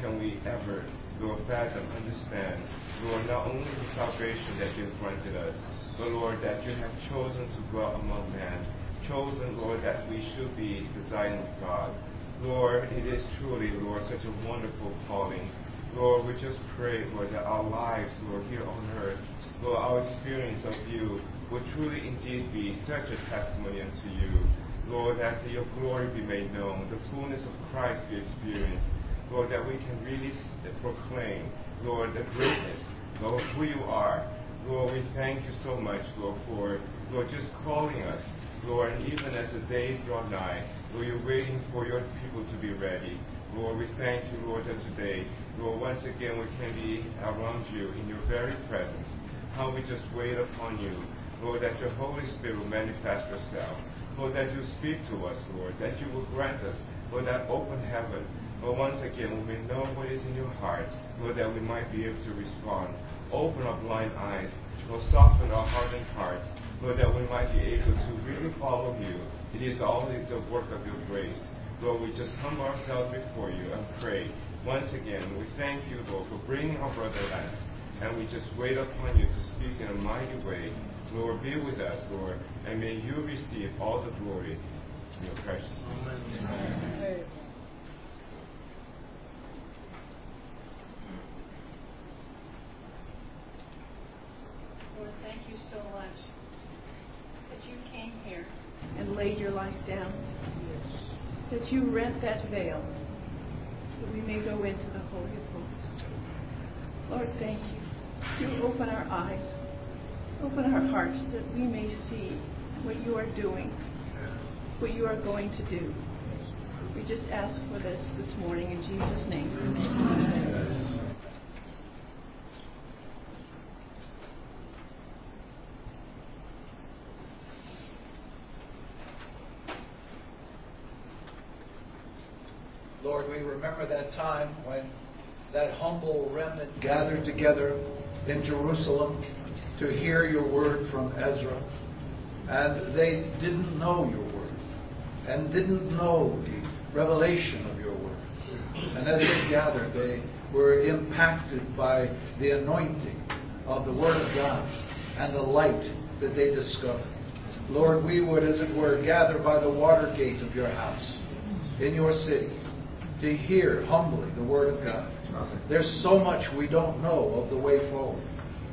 can we ever, Lord, fathom, understand, Lord, not only the salvation that you have granted us, but Lord, that you have chosen to dwell among men, chosen, Lord, that we should be the Zion of God. Lord, it is truly, Lord, such a wonderful calling. Lord, we just pray, Lord, that our lives, Lord, here on earth, Lord, our experience of you will truly indeed be such a testimony unto you. Lord, that your glory be made known, the fullness of Christ be experienced. Lord, that we can really proclaim, Lord, the greatness, Lord, who you are. Lord, we thank you so much, Lord, for, Lord, just calling us. Lord, and even as the days draw nigh, Lord, you're waiting for your people to be ready. Lord, we thank you, Lord, that today, Lord, once again we can be around you in your very presence. How we just wait upon you. Lord, that your Holy Spirit will manifest yourself. Lord, that you speak to us, Lord, that you will grant us, Lord, that open heaven. Lord, once again, we may know what is in your heart, Lord, that we might be able to respond. Open our blind eyes, Lord, soften our hardened hearts, Lord, that we might be able to really follow you. It is only the work of your grace. Lord, we just humble ourselves before you and pray. Once again, we thank you, Lord, for bringing our brother Lance. And we just wait upon you to speak in a mighty way. Lord, be with us, Lord, and may you receive all the glory in your precious name. Amen. Lord, thank you so much that you came here and laid your life down. That you rent that veil that we may go into the Holy of Holies. Lord, thank you. You open our eyes, open our hearts that we may see what you are doing, what you are going to do. We just ask for this this morning in Jesus' name. Amen. Lord, we remember that time when that humble remnant gathered together in Jerusalem to hear your word from Ezra. And they didn't know your word and didn't know the revelation of your word. And as they gathered, they were impacted by the anointing of the word of God and the light that they discovered. Lord, we would, as it were, gather by the water gate of your house in your city to hear humbly the Word of God. There's so much we don't know of the way forward.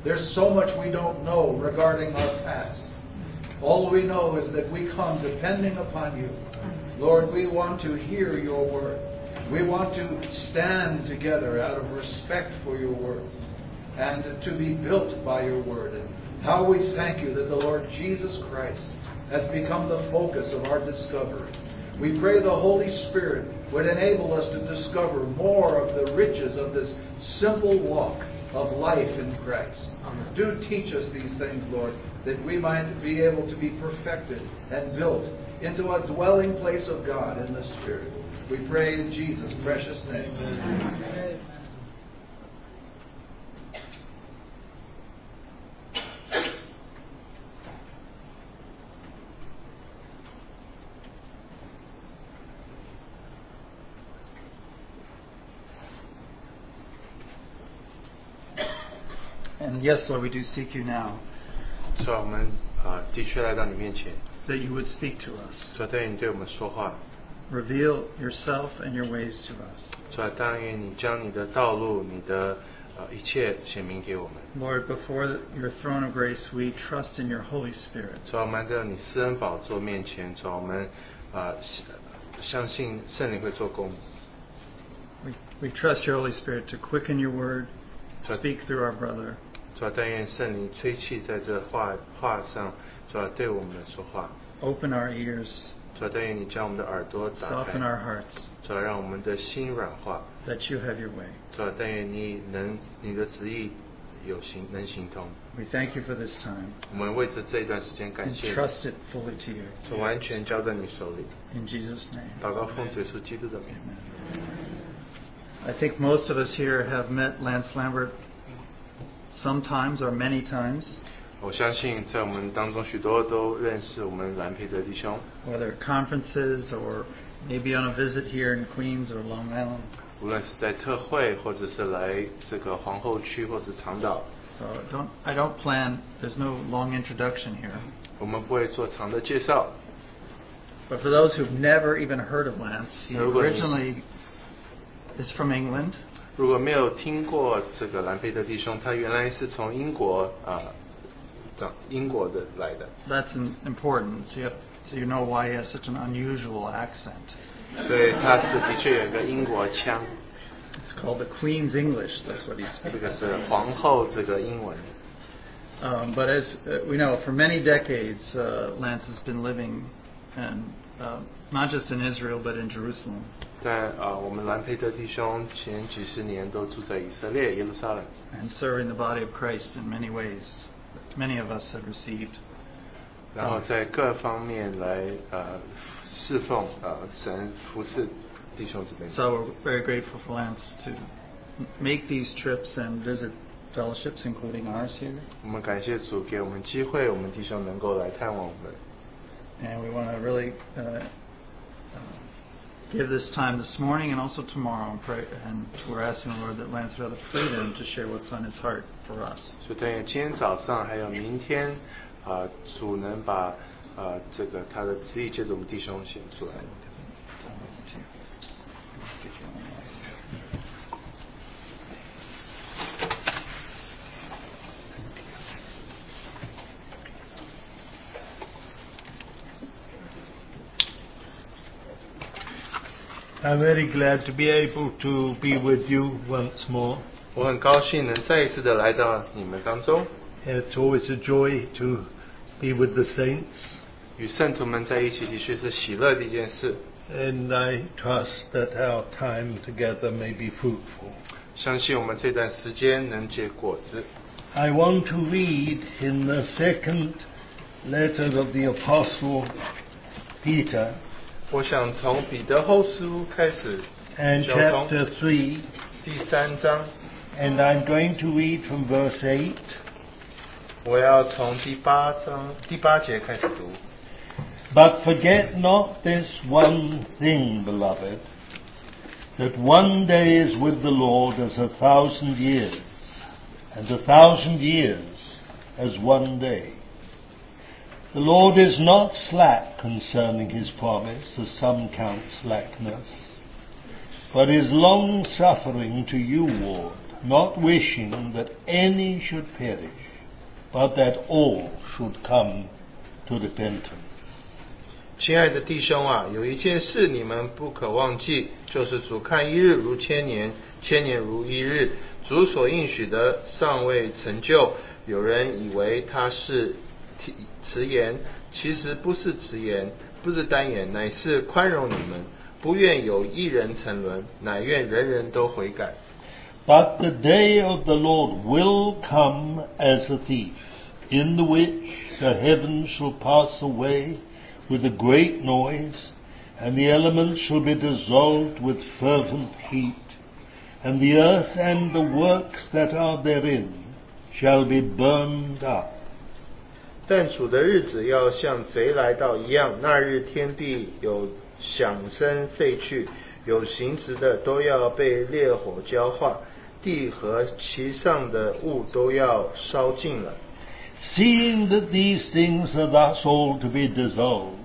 There's so much we don't know regarding our past. All we know is that we come depending upon you. Lord, we want to hear your word. We want to stand together out of respect for your word and to be built by your word. And how we thank you that the Lord Jesus Christ has become the focus of our discovery. We pray the Holy Spirit would enable us to discover more of the riches of this simple walk of life in Christ. Amen. Do teach us these things, Lord, that we might be able to be perfected and built into a dwelling place of God in the Spirit. We pray in Jesus' precious name. Amen. And yes, Lord, we do seek you now. 主啊，我们啊的确来到你面前。 That you would speak to us. 主啊，但你对我们说话。 Reveal yourself and your ways to us. 主啊，但愿你将你的道路、你的呃一切显明给我们。 Lord, before your throne of grace, we trust in your Holy Spirit. 主啊，我们来到你施恩宝座面前，主啊，我们啊相信圣灵会做工。 We we trust your Holy Spirit to quicken your word, speak through our brother. 主啊，但愿圣灵吹气在这话话上，主啊，对我们说话。 Open our ears. 主啊，但愿你将我们的耳朵打开。 Soften our hearts. 主啊，让我们的心软化。 That you have your way. 主啊，但愿你能你的旨意 有行能行通。 We thank you for this time. 我们为着这一段时间感 And 谢你， trust it fully to you. 就完全交在你手里。 In Jesus' name. 祷告奉主耶稣基督的名。 I think most of us here have met Lance Lambert sometimes or many times, 我相信在我们当中许多都认识我们蓝培德弟兄， whether at conferences or maybe on a visit here in Queens or Long Island. 无论是在特会，或者是来这个皇后区或者长岛， So don't I don't plan. There's no long introduction here. 我们不会做长的介绍。 But for those who've never even heard of Lance, he No, but- originally is from England. 如果没有听过这个蓝培德弟兄，他原来是从英国啊，长、英国的来的， That's im- important. So you, have, so you know why he has such an unusual accent. 所以他是的确有一个英国腔， It's called the Queen's English. That's what he 这个 speaks. 是皇后这个英文。 Um, but as uh, we know, for many decades, uh, Lance has been living, in, uh, not just in Israel but in Jerusalem. 但啊、我们蓝培德弟兄前几十年都住在以色列耶路撒冷， and serving the body of Christ in many ways that many of us have received. 然后在各方面来呃侍奉呃神服侍弟兄姊妹。 So we're very grateful for Lance to m- make these trips and visit fellowships, including ours here. 我们感谢主给我们机会，我们弟兄能够来探望我们。 And we want to really uh, uh, give this time this morning and also tomorrow. And, pray, and we're asking the Lord that Lance would have the freedom to share what's on his heart for us. 所以对今天早上还有明天，啊、主能把啊、这个他的旨意借着我们弟兄显出来。 I'm very glad to be able to be with you once more. 我很高兴能再一次的来到你们当中， It's always a joy to be with the saints, 与圣徒们在一起的确是喜乐的一件事。 and I trust that our time together may be fruitful. 相信我们这段时间能结果子。 I want to read in the second letter of the Apostle Peter 我想从彼得后书开始 and 交通 chapter 3, 第三章， and I'm going to read from verse 8. 我要从第八章第八节开始读。 But forget not this one thing, beloved, that one day is with the Lord as a thousand years, and a thousand years as one day. The Lord is not slack concerning his promise, as some count slackness, but is long suffering to you, Lord, not wishing that any should perish, but that all should come to repentance. 亲爱的弟兄啊，有一件事你们不可忘记，就是主看一日如千年，千年如一日。主所应许的尚未成就，有人以为他是 提迟延，其实不是迟延，不是单言，乃是宽容你们，不愿有一人沉沦，乃愿人人都悔改。 But the day of the Lord will come as a thief, in the which the heavens shall pass away with a great noise, and the elements shall be dissolved with fervent heat, and the earth and the works that are therein shall be burned up. 但主的日子要像贼来到一样，那日天地有响声废去，有形质的都要被烈火焦化，地和其上的物都要烧尽了。Seeing that these things are thus all to be dissolved,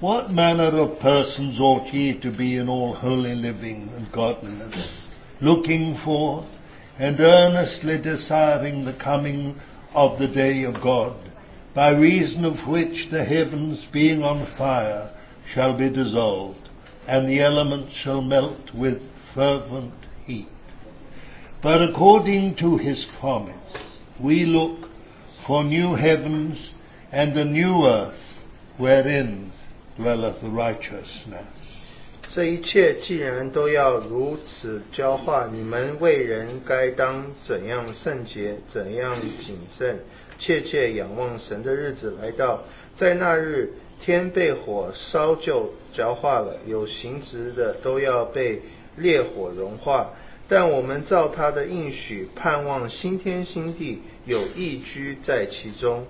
what manner of persons ought ye to be in all holy living and godliness, looking for and earnestly desiring the coming of the day of God, by reason of which the heavens being on fire shall be dissolved, and the elements shall melt with fervent heat. But according to his promise, we look for new heavens and a new earth wherein dwelleth righteousness. 这一切既然都要如此教化，你们为人该当怎样圣洁，怎样谨慎， 切切仰望神的日子来到，在那日天被火烧就焦化了，有形质的都要被烈火融化。但我们照他的应许，盼望新天新地，有义居在其中。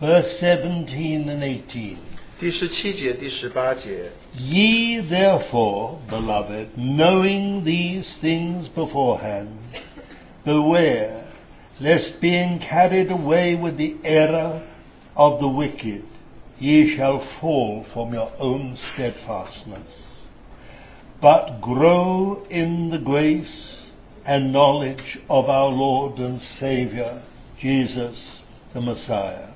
Verse 17 and 18. 第十七节、第十八节。 Ye therefore, beloved, knowing these things beforehand, beware lest being carried away with the error of the wicked, ye shall fall from your own steadfastness. But grow in the grace and knowledge of our Lord and Saviour, Jesus the Messiah.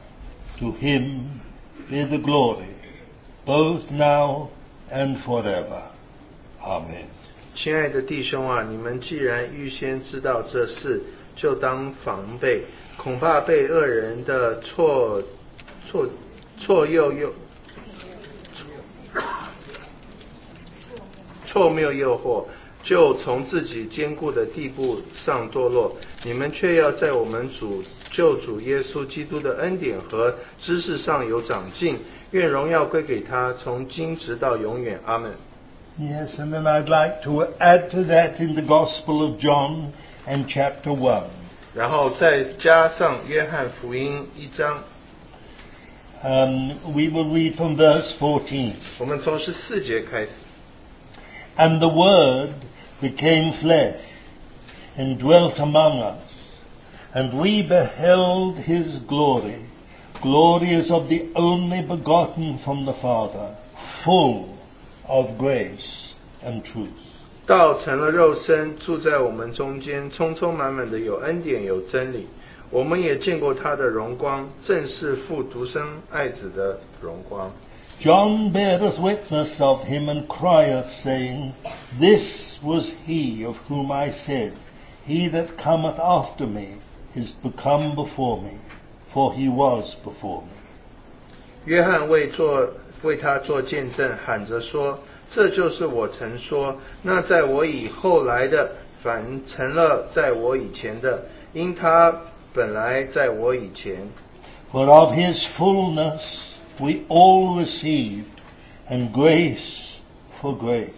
To him be the glory, both now and forever. Amen. 亲爱的弟兄啊，你们既然预先知道这事， 就当防备，恐怕被恶人的错错错诱诱错谬诱惑，就从自己坚固的地步上堕落。你们却要在我们主救主耶稣基督的恩典和知识上有长进。愿荣耀归给他，从今直到永远。阿门。Yes, and then I'd like to add to that in the Gospel of John and chapter 1. 然后再加上约翰福音一章， Um, we will read from verse 14. 我们从十四节开始。 And the Word became flesh and dwelt among us, and we beheld his glory. Glory is of the only begotten from the Father, full of grace and truth. 道成了肉身，住在我们中间，充充满满的有恩典有真理。我们也见过他的荣光，正是父独生爱子的荣光。John beareth witness of him and crieth, saying, This was he of whom I said, He that cometh after me is become before me, for he was before me. 约翰为做为他做见证，喊着说：“这就是我曾说，那在我以后来的，反成了在我以前的，因他本来在我以前。 For of his fullness we all received, and grace for grace.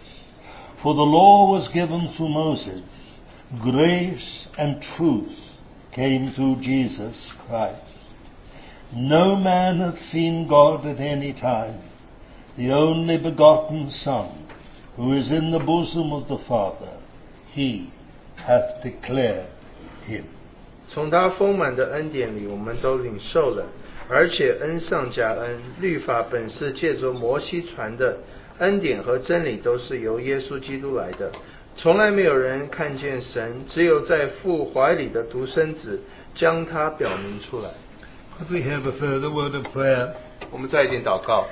For the law was given through Moses, grace and truth came through Jesus Christ. No man hath seen God at any time, the only begotten Son, who is in the bosom of the Father, he hath declared him. 从他丰满的恩典里，我们都领受了，而且恩上加恩。律法本是借着摩西传的，恩典和真理都是由耶稣基督来的。从来没有人看见神，只有在父怀里的独生子将他表明出来。Could we have a further word of prayer? 我们再一点祷告，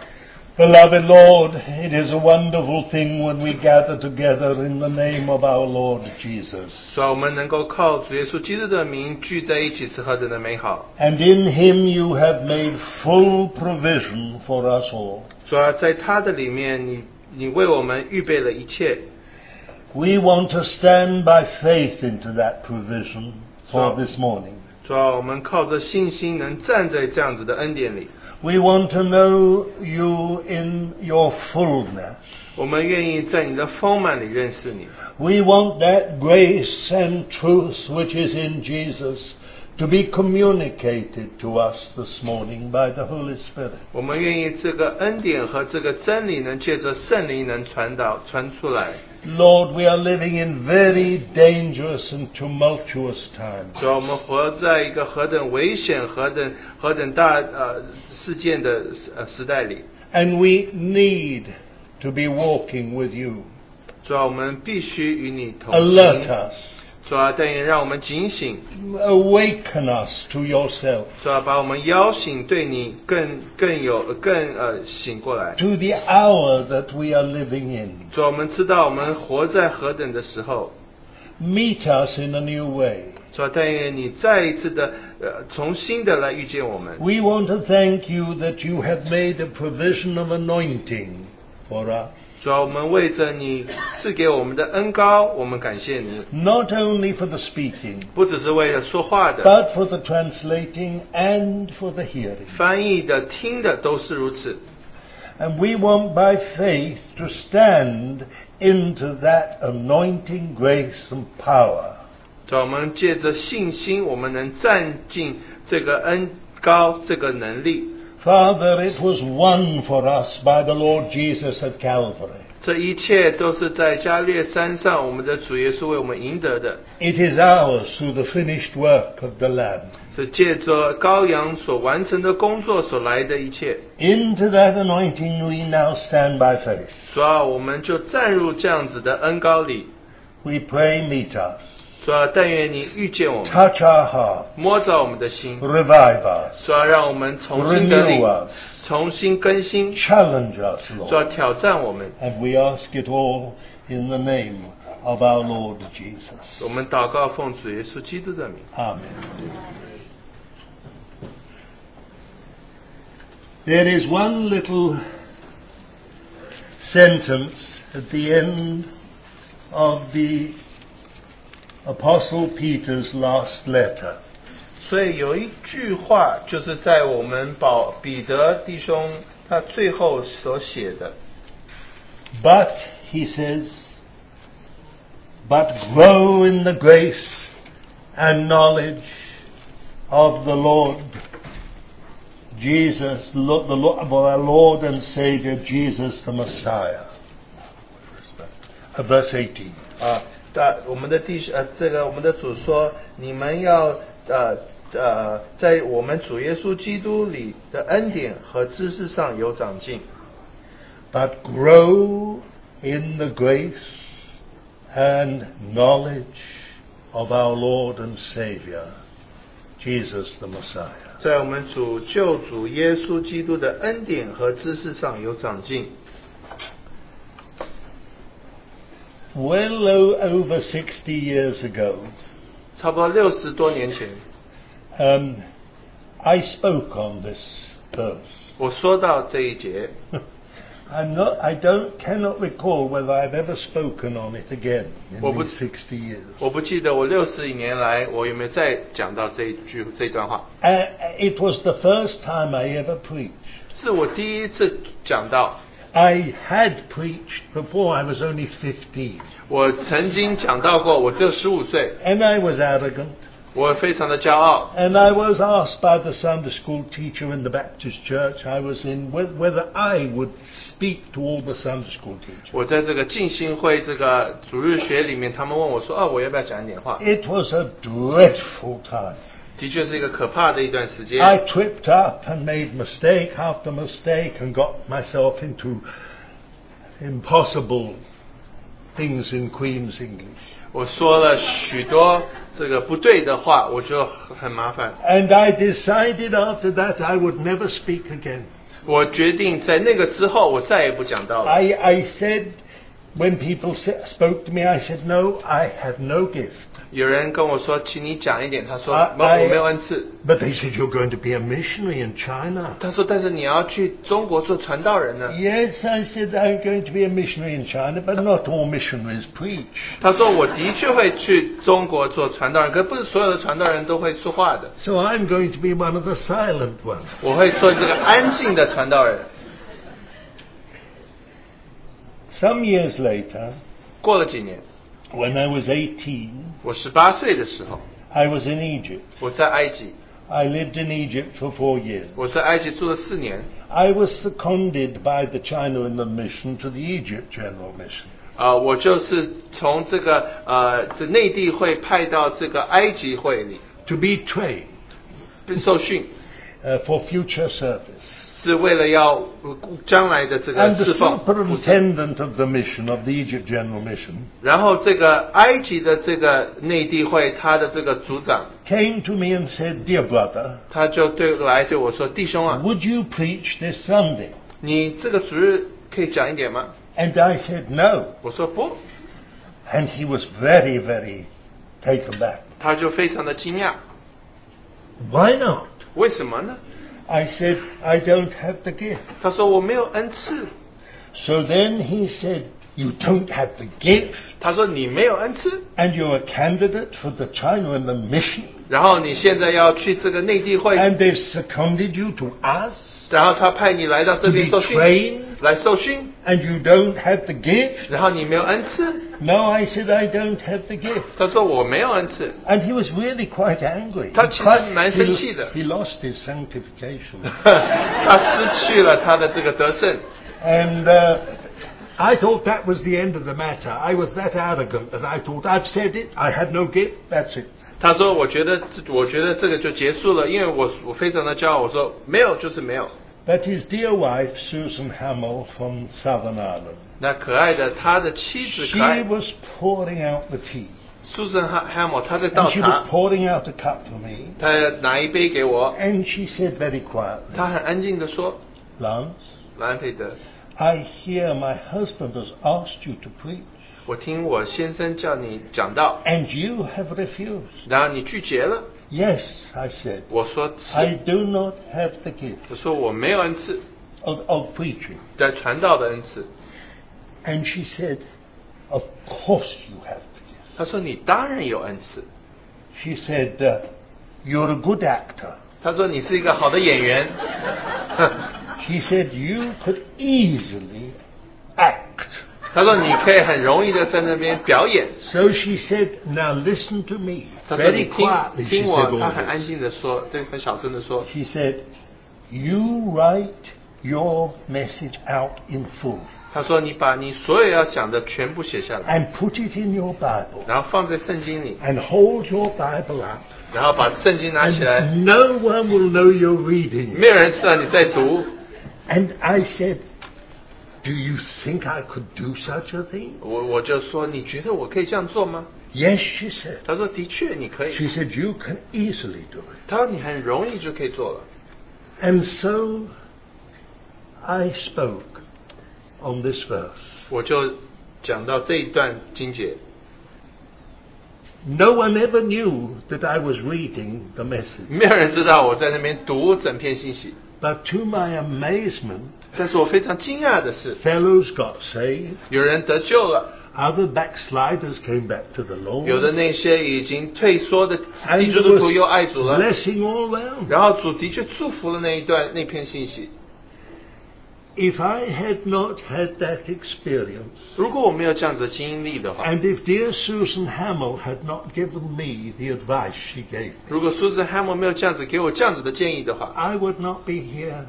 Beloved Lord, it is a wonderful thing when we gather together in the name of our Lord Jesus. 主啊，我们能够靠主耶稣基督的名聚在一起，是何等的美好！ And in him you have made full provision for us all. 主啊，在他的里面，你你为我们预备了一切。 We want to stand by faith into that provision for So- this morning. 主啊，我们靠着信心能站在这样子的恩典里。 We want to know you in your fullness. 我们愿意在你的丰满里认识你。 We want that grace and truth which is in Jesus to be communicated to us this morning by the Holy Spirit. 我们愿意这个恩典和这个真理能借着圣灵能传导传出来。 Lord, we are living in very dangerous and tumultuous times. 主啊，我们活在一个何等危险、何等何等大呃事件的呃时代里。 And we need to be walking with you. 主啊，我们必须与你同 Alert 行。 us. 主啊，但也让我们警醒。Awaken us to yourself, 主啊，把我们邀醒，对你更更有更呃醒过来。to the hour that we are living in. 主啊，我们知道我们活在何等的时候。Meet us in a new way. 主啊，但愿你再一次的呃重新的来遇见我们。We want to thank you that you have made a provision of anointing for us. 主要，我们为着你赐给我们的恩高，我们感谢你，not only for the speaking, 不只是为了说话的，but for the translating and for the hearing. 翻译的、听的都是如此。And we want by faith to stand into that anointing grace and power. 主要，我们借着信心，我们能站进这个恩高这个能力。Father, it was won for us by the Lord Jesus at Calvary. 这一切都是在加略山上，我们的主耶稣为我们赢得的， It is ours through the finished work of the Lamb. 是借着羔羊所完成的工作所来的一切。 Into that anointing we now stand by faith. 主啊，我们就站入这样子的恩高里。 We pray, meet us. 主啊，但愿你遇见我们， Touch our heart. 摸着我们的心。 Revive us. 主啊，让我们重新得力 Renew，us. 重新更新。 Challenge us, 主啊， Lord. 挑战我们。 And we ask it all in the name of our Lord Jesus. 我们祷告，奉主耶稣基督的名。 Amen. There is one little sentence at the end of the Apostle Peter's last letter. 所以有一句话，就是在我们保彼得弟兄他最后所写的。 But, he says, but grow in the grace and knowledge of the Lord Jesus, Lo- the Lord, of our Lord and Savior Jesus the Messiah. Uh, verse 18. 啊， 大我们的弟兄呃，这个我们的主说，你们要呃呃，在我们主耶稣基督里的恩典和知识上有长进，But grow in the grace and knowledge of our Lord and Savior, Jesus the Messiah. 在我们主救主耶稣基督的恩典和知识上有长进。Well o- over 60 years ago, 差不多六十多年前， um, I spoke on this verse. 我说到这一节， I'm not, I don't, cannot recall whether I've ever spoken on it again in Well, but- these 60 years. 我不记得我六十年来我有没有再讲到这一句这段话， Uh, it was the first time I ever preached. 是我第一次讲到。 I had preached before I was only 15, 我曾经讲到过，我只有十五岁， and I was arrogant. 我非常的骄傲。 And I was asked by the Sunday school teacher in the Baptist church I was in whe- whether I would speak to all the Sunday school teachers. 我在这个浸信会这个主日学里面，他们问我说：“哦，我要不要讲一点话 It was a dreadful time.？” 的确是一个可怕的一段时间。 I tripped up and made mistake after mistake and got myself into impossible things in Queen's English. 我说了许多这个不对的话，我就很麻烦。 And I decided after that I would never speak again. 我决定在那个之后，我再也不讲道了。 I, I said, when people sa- spoke to me, I said, no, I have no gift. 有人跟我说，请你讲一点。他说：“啊我 I- 我没有恩赐。 But they said, you're going to be a missionary in China. 他说：“但是你要去中国做传道人呢。 Yes, I said, I'm going to be a missionary in China, but not all missionaries preach. 他说：“我的确会去中国做传道人，可不是所有的传道人都会说话的。 So I'm going to be one of the silent ones. 我会做这个安静的传道人。 Some years later, ”过了几年， when I was 18, 我十八岁的时候， I was in Egypt. 我在埃及， I lived in Egypt for four years. 我在埃及住了四年。 I was seconded by the China Inland Mission to the Egypt General Mission. 啊、我就是从这个呃这内地会派到这个埃及会里 to be trained 被受训， uh, for future service. 是为了要呃将来的这个 And the 侍奉。服侍 superintendent of the mission, of the Egypt General Mission, 然后这个埃及的这个内地会，他的这个组长，came to me and said, Dear brother, 他就对来对我说：“弟兄啊，would you preach this Sunday? 你这个主日可以讲一点吗 And I said, No.？” 我说不，And he was very, very taken back. 他就非常的惊讶，Why not? 为什么呢？I said, I don't have the gift. So then he said, You don't have the gift. And you're a candidate for the China Inland Mission. And they've seconded you to us. 来受训， and you don't have the gift. 然后你没有恩赐。 No, I said, I don't have the gift. 他说我没有恩赐， And he was really quite angry. 他 He 其实 quite- 蛮 he 生 lo- 气的。 he lost his sanctification. 他失去了他的这个得胜。 And uh, I thought that was the end of the matter. I was that arrogant that I thought, I've said it, I had no gift, that's it. 他说：“我觉得这，我觉得这个就结束了，因为我我非常的骄傲。我说没有就是没有。 But his dear wife, Susan Hamill from Southern Ireland, 那可爱的他的妻子 she 可爱 was pouring out the tea. Susan Ham，他在倒 And she was 茶， pouring out a cup for me. 他拿一杯给我， And she said very quietly, 他很安静的说 Lance,：‘ 兰佩德， I hear my husband has asked you to preach, 我听我先生叫你讲道， and you have refused. 然后你拒绝了。 Yes, I said, 我说 I 是， do not have the gift 我说我没有恩赐， of, of preaching. 在传道的恩赐。 And she said, Of course you have the gift. 他说你当然有恩赐。 She said, uh, You're a good actor. 他说你是一个好的演员。 She said, You could easily act. 他说你可以很容易的在那边表演。 So she said, Now listen to me. 他说你 Very 听 quietly, she 听 said 我， all 他很安 this. 静的说，对，很小声的说， She said, You write your message out in full 他说你把你所有要讲的全部写下来， and put it in your Bible 然后放在圣经里， and hold your Bible up. 然后把圣经拿起来， And no one will know you're reading 没 it. 有人知道你在读。 And I said, Do you think I could do such a thing? 我我就说，你觉得我可以这样做吗？ Yes, she said. 他说的确你可以。 She said, You can easily do it. 他说你很容易就可以做了。 And so I spoke on this verse. 我就讲到这一段经节， No one ever knew that I was reading the message. 没有人知道我在那边读整篇信息。 But to my amazement, 但是我非常惊讶的是， fellows got saved. 有人得救了， Other backsliders came back to the Lord. 有的那些已经退缩的 And 基 there 督徒 was 又爱主了。 blessing all round. 然后主的确祝福了那一段那篇信息。 If I had not had that experience, 如果我没有这样子的经历的话， and if dear Susan Hamill had not given me the advice she gave me, 如果苏珊汉默没有这样子给我这样子的建议的话， I would not be here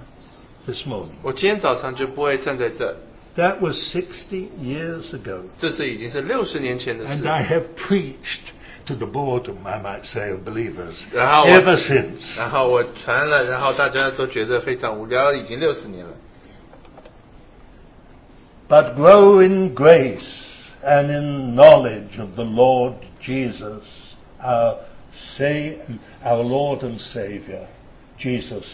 this morning. 我今天早上就不会站在这。 That was 60 years ago. 这是已经是六十年前的 And 事。 I have preached to the boredom, I might say, of believers然后我- ever since. 然后我传了，然后大家都觉得非常无聊，已经六十年了。 But grow in grace and in knowledge of the Lord Jesus, our, sa- our Lord and Savior, Jesus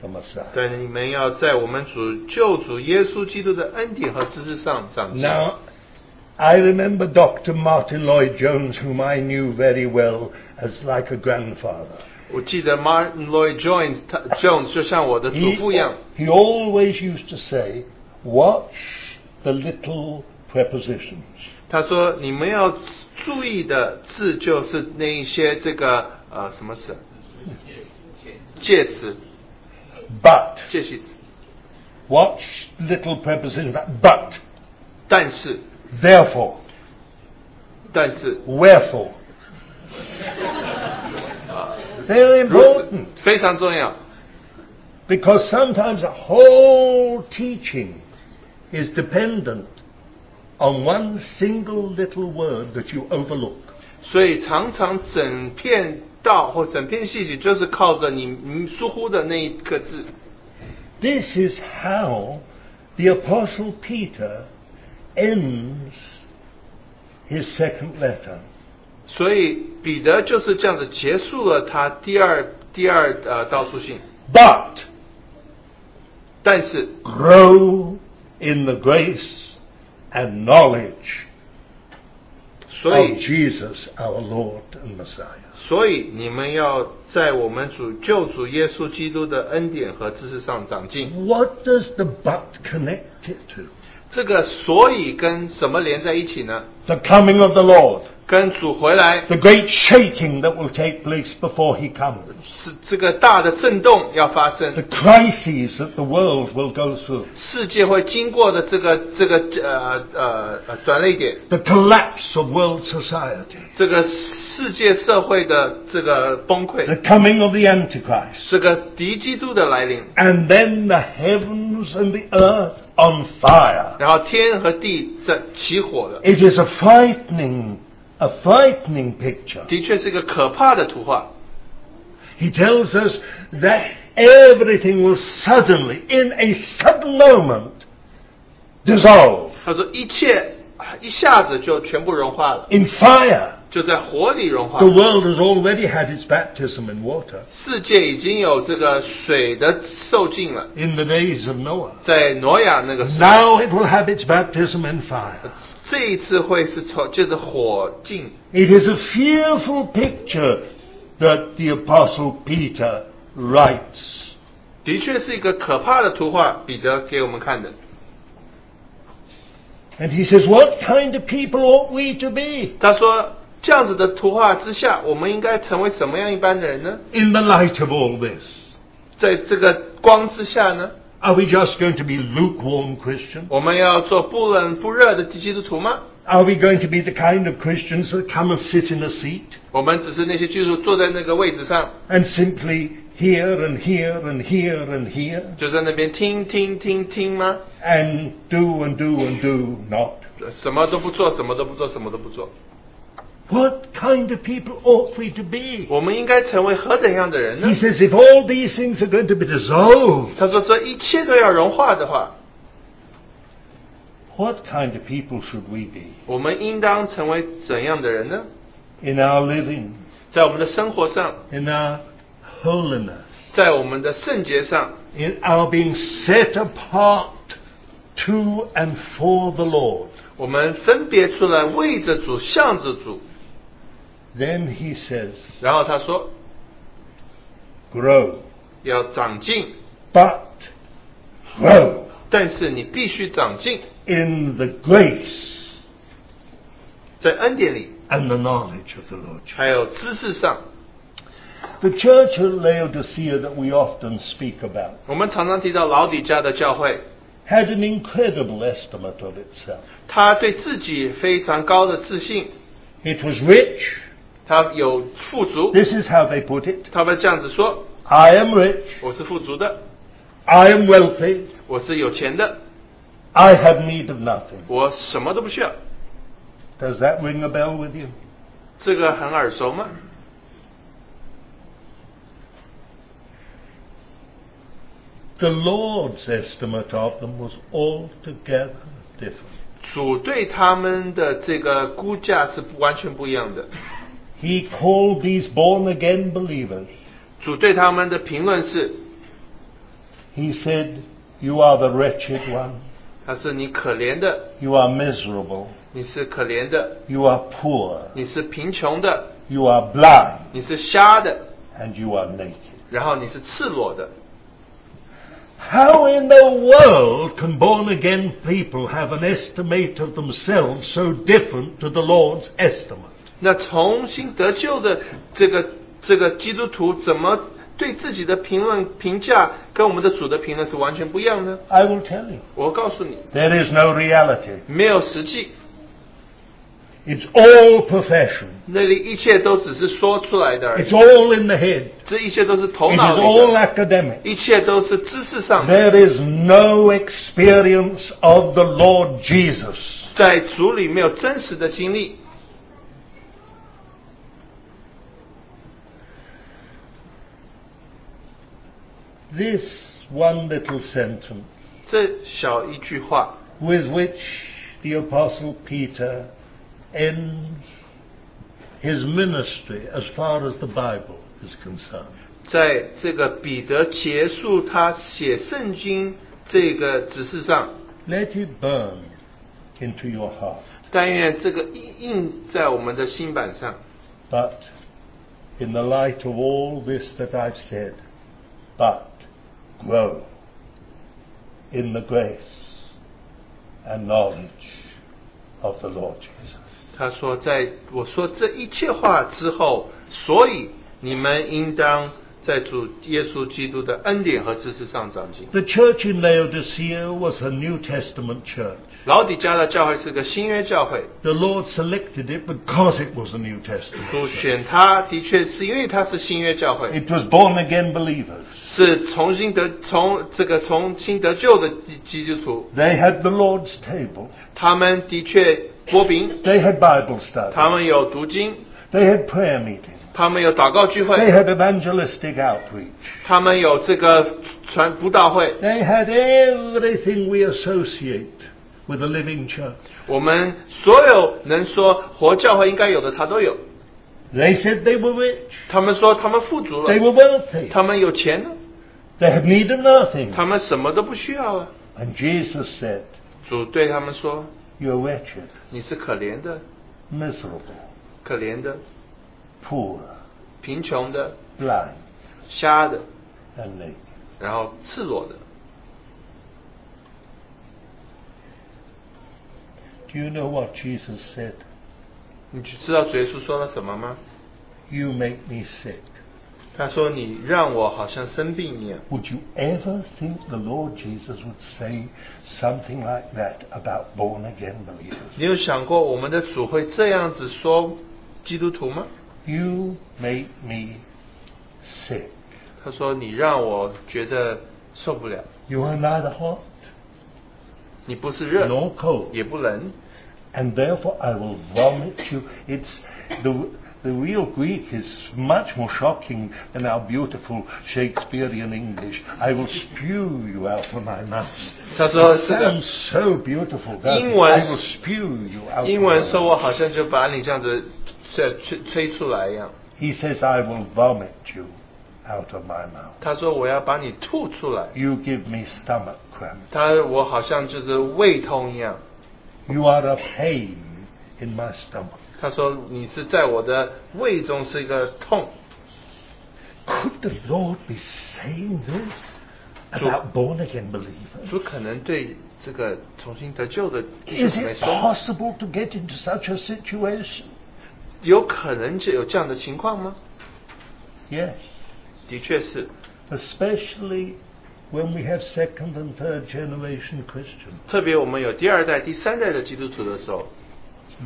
the Messiah. 但你们要在我们主救主耶稣基督的恩典和知识上长进。Now, I remember Dr. Martin Lloyd Jones, whom I knew very well as like a grandfather. 我记得 Martin Lloyd Jones，他 Jones 就像我的祖 He, 父一样，he always used to say, Watch the little prepositions. 他说你们要注意的字就是那一些这个呃什么词？介词、But, 介系词。 watch little prepositions. But, 但是， therefore, 但是 wherefore. Very 如 important 非常重要， because sometimes the whole teaching is dependent on one single little word that you overlook. 所以常常整片 道或整篇信息就是靠着你你疏忽的那一个字。This is how the Apostle Peter ends his second letter. 所以彼得就是这样子结束了他第二第二呃道书信，But 但是 grow in the grace and knowledge 所以 Jesus our Lord and Messiah. 所以你们要在我们主救主耶稣基督的恩典和知识上长进。What does the but connect it to? 这个所以跟什么连在一起呢？The coming of the Lord. 跟主回来 The great shaking that will take place before he comes. 是这个大的震动要发生 The，crises that the world will go through. 世界会经过的这个这个呃呃呃转捩点， The collapse of world society. 这个世界社会的这个崩 The 溃， coming of the Antichrist. 这个敌基督的来临， And then the heavens and the earth on fire. 然后天和地在起火了， It is a frightening, a frightening picture. 的确是一个可怕的图画。 He tells us that everything will suddenly, in a sudden moment, dissolve 他说一切一下子就全部融化了， in fire. 就在火里融化 The。world has already had its baptism in water 世界已经有这个水的受尽了， in the days of Noah. 在挪亚那个时候， Now it will have its baptism in fire. 这一次会是从借着火尽。 It is a fearful picture that the Apostle Peter writes. 的确是一个可怕的图画，彼得给我们看的。 And he says, What kind of people ought we to be 他说，这样子的图画之下，我们应该成为什么样一般的人呢？ in the light of all this? 在这个光之下呢， Are we just going to be lukewarm Christians? 我们要做不冷不热的基督徒吗？ Are we going to be the kind of Christians that come and sit in a seat 我们只是那些基督徒坐在那个位置上， and simply hear and hear and hear and hear 就在那边听听听听吗？ and do and do and do not? 什么都不做，什么都不做，什么都不做。 What kind of people ought we to be? 我们应该成为何等样的人呢 He？says, if all these things are going to be dissolved, 他说，这一切都要融化的话， what kind of people should we be 我们应当成为怎样的人呢？ in our living, 在我们的生活上， in our holiness, 在我们的圣洁上， in our being set apart to and for the Lord? 我们分别出来为着主、向着主。 Then he says, 然后他说， grow, 要长进， but grow 但是你必须长进， in the grace 在恩典里， and the knowledge of the Lord. 还有知识上。 The church at Laodicea that we often speak about 我们常常提到老底家的教会， had an incredible estimate of itself. 他对自己非常高的自信， It was rich. 他有富足， This is how they put it. 他们这样子说： I am rich. 我是富足的， I am wealthy. 我是有钱的， I have need of nothing. 我什么都不需要。 Does that ring a bell with you? 这个很耳熟吗？ The Lord's estimate of them was altogether different. 主对他们的这个估价是完全不一样的。 He called these born again believers. 主对他们的评论是： He said, You are the wretched one. 他是你可怜的， You are miserable. 你是可怜的， You are poor. 你是贫穷的， You are blind. 你是瞎的， And you are naked. 然后你是赤裸的。 How in the world can born again people have an estimate of themselves so different to the Lord's estimate? 那重新得救的这个这个基督徒，怎么对自己的评论评价跟我们的主的评论是完全不一样呢？I will tell you. 我告诉你，There is no reality. 没有实际，It's all profession. 那里一切都只是说出来的而已 It's，all in the head. 这一切都是头脑 is all，academic. 一切都是知识上的，There is no experience of the Lord Jesus. 在主里没有真实的经历。This one little sentence 这小一句话， with which the Apostle Peter ends his ministry as far as the Bible is concerned. 在这个彼得结束他写圣经这个指示上， Let it burn into your heart. 但愿这个印印在我们的心板上。 But in the light of all this that I've said, but grow in the grace and knowledge of the Lord Jesus. 他说，在我说这一切话之后，所以你们应当在主耶稣基督的恩典和知识上长进。 The church in Laodicea was a New Testament church. 老底家的教会是个新约教会， The Lord selected it because it was a New Testament. 主选他的确是因为他是新约教会， It was born again believers. 是重新得从这个重新得救的基基督徒， They had the Lord's table. 他们的确波饼， They had Bible 他 study. 们有读经， They had prayer meeting. 他们有祷告聚 They 会， had evangelistic outreach. 他们有这个传布道会。 They had everything we associate With a living church. 我们所有能说活教会应该有的，他都有。They said they were rich. 他们说他们富足了 They 了，were wealthy. 他们有钱了，They had need of nothing. 他们什么都不需要了。And Jesus said, 主对他们说 You're wretched,：“ 你是可怜的，miserable, 可怜的，poor, 贫穷的，blind, 瞎的，and naked. 然后赤裸的。You know what Jesus said? 你知道主耶稣说了什么吗？You make me sick. 他说：“你让我好像生病一样。Would you ever think the Lord Jesus would say something like that about born again believers? 你有想过我们的主会这样子说基督徒吗？You make me sick. 他说：你让我觉得受不了。You are neither hot 你不是热，nor cold. 也不冷，and therefore I will vomit you. It's the the real Greek is much more shocking than our beautiful Shakespearean English. I will spew you out of my mouth. 他说 It 是的 sounds so beautiful. doesn't it? 英文- I will spew you out. 英 of 文 my 说 mouth. 我好像就把你这样子吹吹吹出来一样。 He says, I will vomit you out of my mouth. 他说我要把你吐出来。 You give me stomach cramp. 他我好像就是胃痛一样。 You are a pain in my stomach. 他说你是在我的胃中是一个痛。 Could the Lord be saying this about born again believers? 主可能对这个重新得救的弟 Is 兄姊妹 it 说， possible to get into such a situation? 有可能就有这样的情况吗？ Yes, 的确是， especially when we have second and third generation Christians. 特别我们有第二代、第三代的基督徒的时候，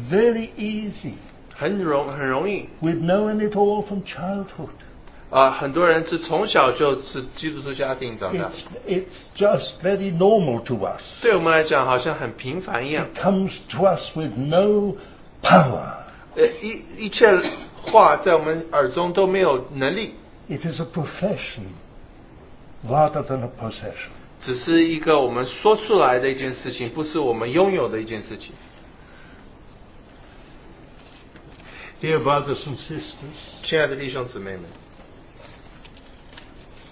Very easy. 很容很容易 We've known it all from childhood. 啊、很多人是从小就是基督徒家庭长大， It's, it's just very normal to us. 对我们来讲好像很平凡一样。 It comes to us with no power. 呃，一一切话在我们耳中都没有能力， It is a profession Rather than a possession. 只是一个我们说出来的一件事情，不是我们拥有的一件事情。Dear brothers and sisters, 亲爱的弟兄姊妹们，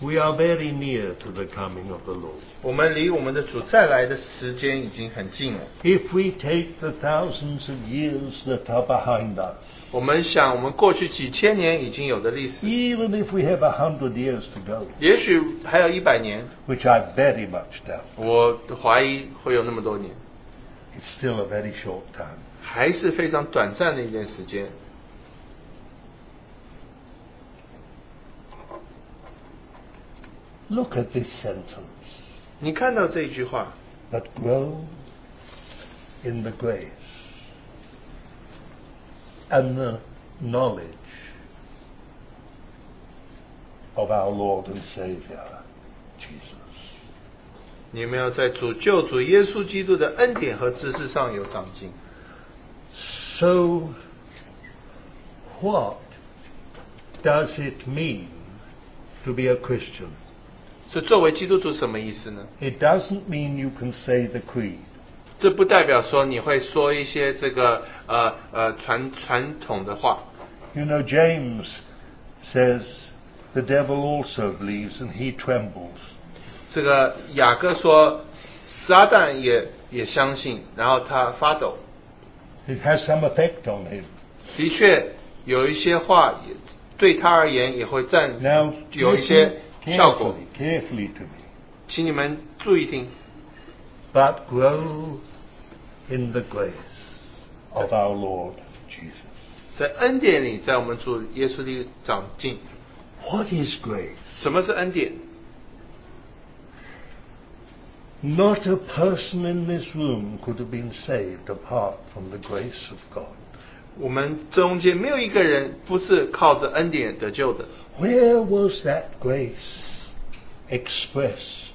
we are very near to the coming of the Lord. 我们离我们的主再来的时间已经很近了。If we take the thousands of years that are behind us, 我们想，我们过去几千年已经有的历史，even if we have a hundred years to go, 也许还有一百年，which I very much doubt, 我怀疑会有那么多年，it's still a very short time. 还是非常短暂的一段时间。Look at this sentence 你看到这一句话， that grow in the grace and the knowledge of our Lord and Savior, Jesus. 你有没有在主救主耶稣基督的恩典和知识上有长进？ So, what does it mean to be a Christian? 所以作为基督徒什么意思呢？It doesn't mean you can say the creed. 这不代表说你会说一些这个呃呃传传统的话。You know, James says the devil also believes and he trembles. 这个雅各说，撒旦也也相信，然后他发抖。It has some effect on him. 的确，有一些话也对他而言也会占 Now, 有一 listen 些效果， carefully, carefully to me. 请你们注意听。 But grow in the grace of our Lord Jesus. 在恩典里，在我们主耶稣里长进。 What is grace? 什么是恩典？ Not a person in this room could have been saved apart from the grace of God. 我们中间没有一个人不是靠着恩典得救的。Where was that grace expressed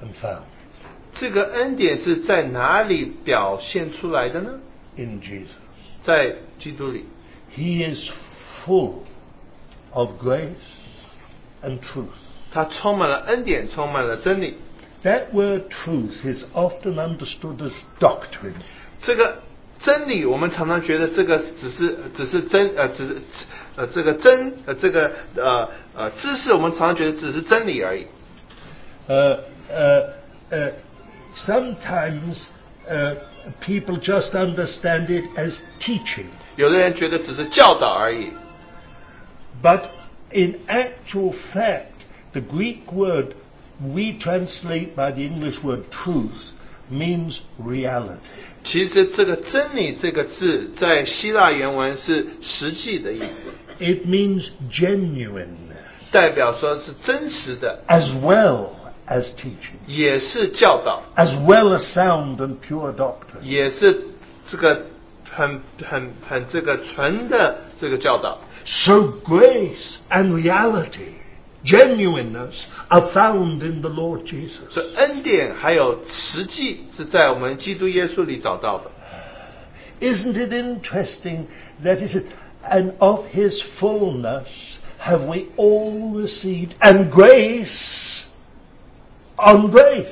and found? 这个恩典是在哪里表现出来的呢？In Jesus. 在基督里，He is full of grace and truth. 他充满了恩典，充满了真理。That word truth is often understood as doctrine. 这个真理，我们常常觉得这个只是只是真呃，只是呃这个真呃这个呃呃知识，我们常常觉得只是真理而已。 Uh, uh, uh, sometimes uh, people just understand it as teaching. 有的人觉得只是教导而已， But in actual fact, the Greek word we translate by the English word truth means reality. 其实这个真理这个字在希腊原文是实际的意思，It means genuine 代表说是真实的，as well as teaching, 也是教导，as well as sound and pure doctrine. 也是这个很很很这个纯的这个教导。So grace and reality, genuineness, are found in the Lord Jesus. 所以恩典还有实际是在我们基督耶稣里找到的。 Isn't it interesting that is it, and of his fullness have we all received, and grace on grace.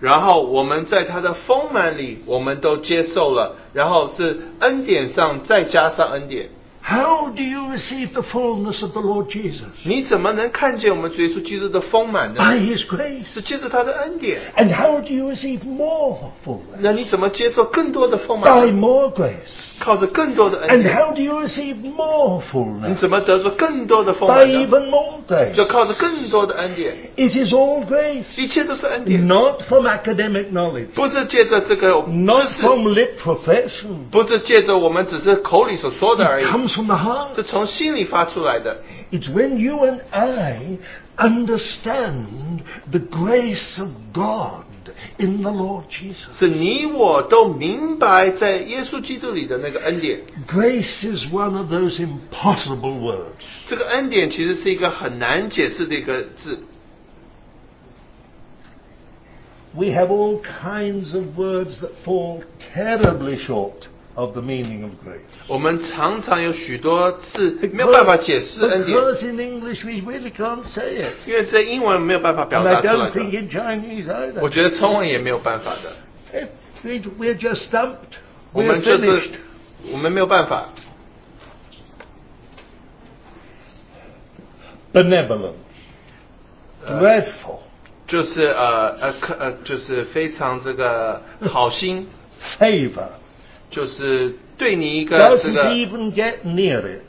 然后我们在他的丰满里，我们都接受了，然后是恩典上再加上恩典。 How do you receive the fullness of the Lord Jesus? 你怎么能看见我们主耶稣基督的丰满呢？ By his grace. 是借着他的恩典。 And how do you receive more fullness? 那你怎么接受更多的丰 By 满？ more grace. 靠着更多的恩 And 典。 how do you receive more 你 fullness? 怎么得着更多的丰 By 满呢？ even more grace. 就靠着更多的恩典， It is all grace. 一切都是恩典， Not from academic knowledge. 不是借着这个 Not 知识， from lip profession. 不是借着我们只是口里所说的 It 而已， comes from the heart. 是从心里发出来的。 It's when you and I understand the grace of God in the Lord Jesus. 是你我都明白在耶稣基督里的那个恩典。 Grace is one of those impossible words. 这个恩典其实是一个很难解释的一个字。 We have all kinds of words that fall terribly short of the meaning of grace. 我们常常有许多字没有办法解释恩典， because in English we really can't say it. 因为在英文没有办法表 And I 达出来 don't think 的。 in Chinese 我 either. 觉得中文也没有办法的， Eh, we- We're just stumped. 我 We're 们就是 finished. 我们没有办法。 Benevolent. Dreadful. 就是呃呃可呃就是非常这个好心， Favor. 就是对你一个这个 even get near it.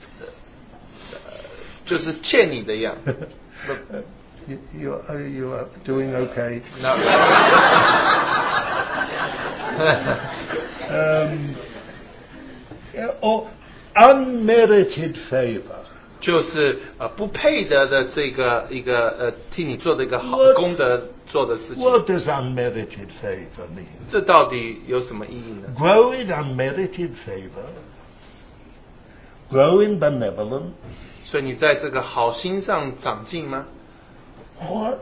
就是欠你的一样。you, you, are, you are doing okay. No. um, or unmerited favor. 就是呃不配得的这个一个呃替你做的一个好功德做的事情，What does unmerited favor mean? 这到底有什么意义呢？？Growing unmerited favor. growing benevolence. 所以你在这个好心上长进吗？What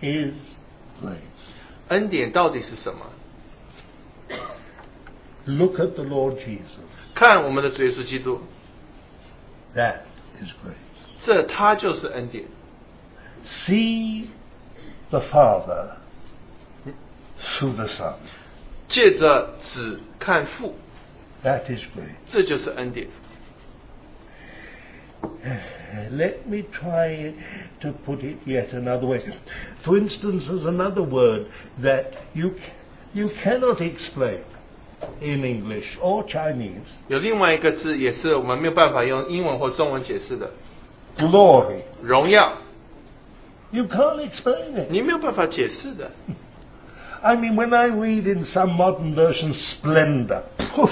is grace? 恩典到底是什么？Look at the Lord Jesus. 看我们的主耶稣基督，That is grace. 这他就是恩典。See the Father through the Son. 借着子看父， That is grace. 这就是恩典。 Let me try to put it yet another way. For instance, there's another word that you, you cannot explain in English or Chinese. 有另外一个字，也是我们没有办法用英文或中文解释的 Glory. 荣耀， You can't explain it. 你没有办法解释的。 I mean, when I read in some modern versions splendor, poof,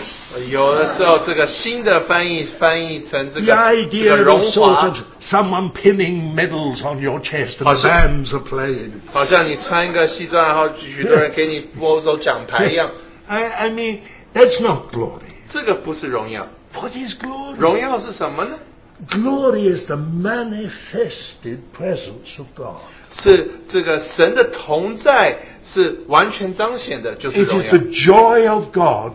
有的时候这个新的翻译翻译成这 the 个这 idea 个 of 荣 sort 华 of，someone pinning medals on your chest and Oh, so- bands are playing. 好像你穿一个西装，然后许多人给你握手奖牌一样。 I, I mean, that's not glory. 这个不是荣耀， What is glory? 荣耀是什么呢？ Glory is the manifested presence of God. 是这个神的同在是完全彰显的，就是 It 荣 is 耀 the，joy of God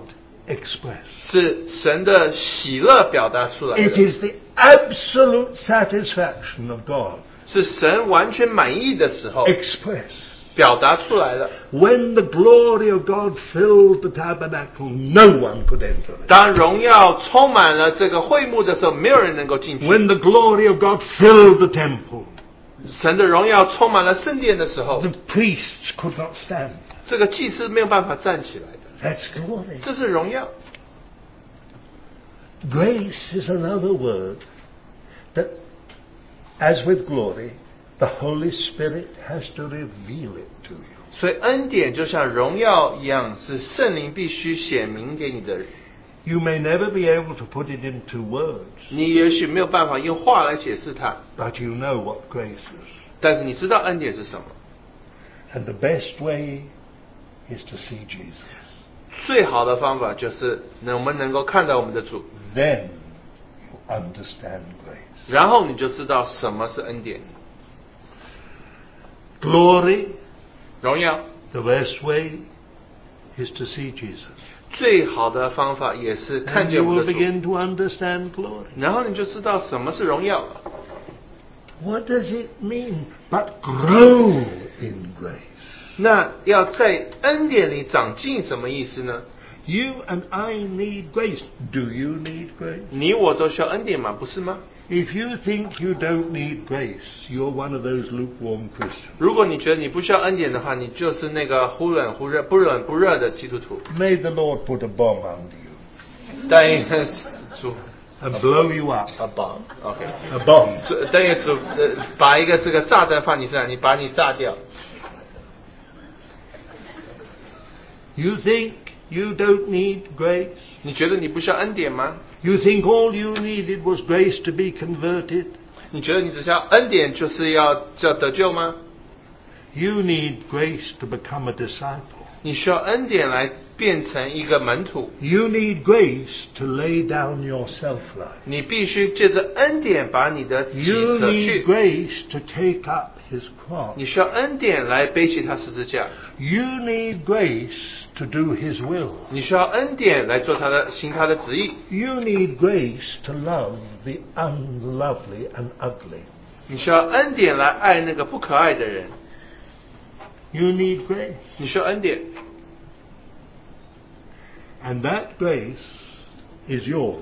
expressed. 是神的喜乐表达出来 It 的， is the absolute satisfaction of God 是神完全满意的时候 expressed. 表达出来的。 When the glory of God filled the tabernacle, no one could enter it. 当荣耀充满了这个会幕的时候，没有人能够进去。 When the glory of God filled the temple, 神的荣耀充满了圣殿的时候， the priests could not stand. 这个祭司没有办法站起来的， That's glory. 这是荣耀。 Grace is another word that, as with glory, the Holy Spirit has to reveal it to you. 所以恩典就像荣耀一样，是圣灵必须显明给你的。 You may never be able to put it into words, 你也许没有办法用话来解释它， but you know what grace is. 但是你知道恩典是什么。 And the best way is to see Jesus. 最好的方法就是能我们能够看到我们的主， Then you understand grace. 然后你就知道什么是恩典。 Glory, 荣耀 the best way is to see Jesus. 最好的方法也是看 And 见 you 我 will 们的主， begin to understand glory. 然后你就知道什么是荣耀了。 What does it mean? But grow in grace. 那要在恩典里长进，什么意思呢？ You and I need grace. Do you need grace? 你我都需要恩典嘛，不是吗？ If you think you don't need grace, you're one of those lukewarm Christians. 如果你觉得你不需要恩典的话，你就是那个忽冷忽热、不冷不热的基督徒。 May the Lord put a bomb under you 但愿主 and blow you up. 啊棒，OK， A bomb. 主但愿主呃把一个这个炸弹放你身上，你把你炸掉。 You think you don't need grace? 你觉得你不需要恩典吗？ You think all you needed was grace to be converted? 你觉得你只需要恩典就是要要得救吗？ You need grace to become a disciple. 你需要恩典来变成一个门徒， You need grace to lay down your self life. 你必须借着恩典把你的己 You 舍 need 去。 grace to take up his cross. 你需要恩典来背起他十字架， You need grace to do his will. 你需要恩典来做他的行他的旨意， You need grace to love the unlovely and ugly. 你需要恩典来爱那个不可爱的人， You need grace. 你需要恩典， And that grace is yours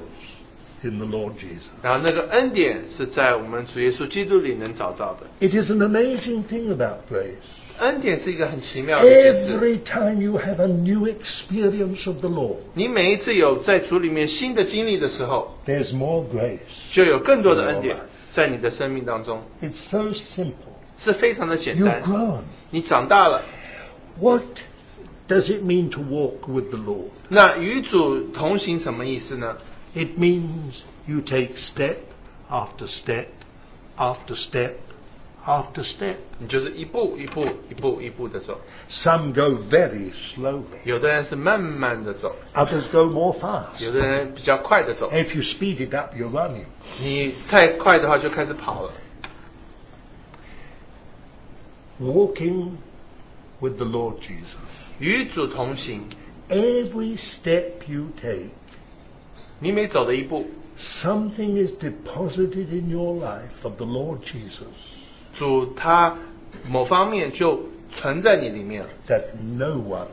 in the Lord Jesus. 然后那个恩典是在我们主耶稣基督里能找到的。 It is an amazing thing about grace. 恩典是一个很奇妙的一件事。 Every time you have a new experience of the Lord, 你每一次有在主里面新的经历的时候， there's more grace. 就有更多的恩典在你的生命当中， It's so simple. 是非常的简 You've 单。 grown. 你长大了， What does it mean to walk with the Lord? 那与主同行什么意思呢？ It means you take step after step after step after step. 你就是一步一步一步一步的走。 Some go very slowly. 有的人是慢慢的走， Others go more fast. 有的人比较快的走。 If you speed it up, you're running. 你太快的话就开始跑了。 Walking with the Lord Jesus. 与主同行， Every step you take, 你每走的一步， something is deposited in your life of the Lord Jesus 主他某方面就存在你里面了， that no one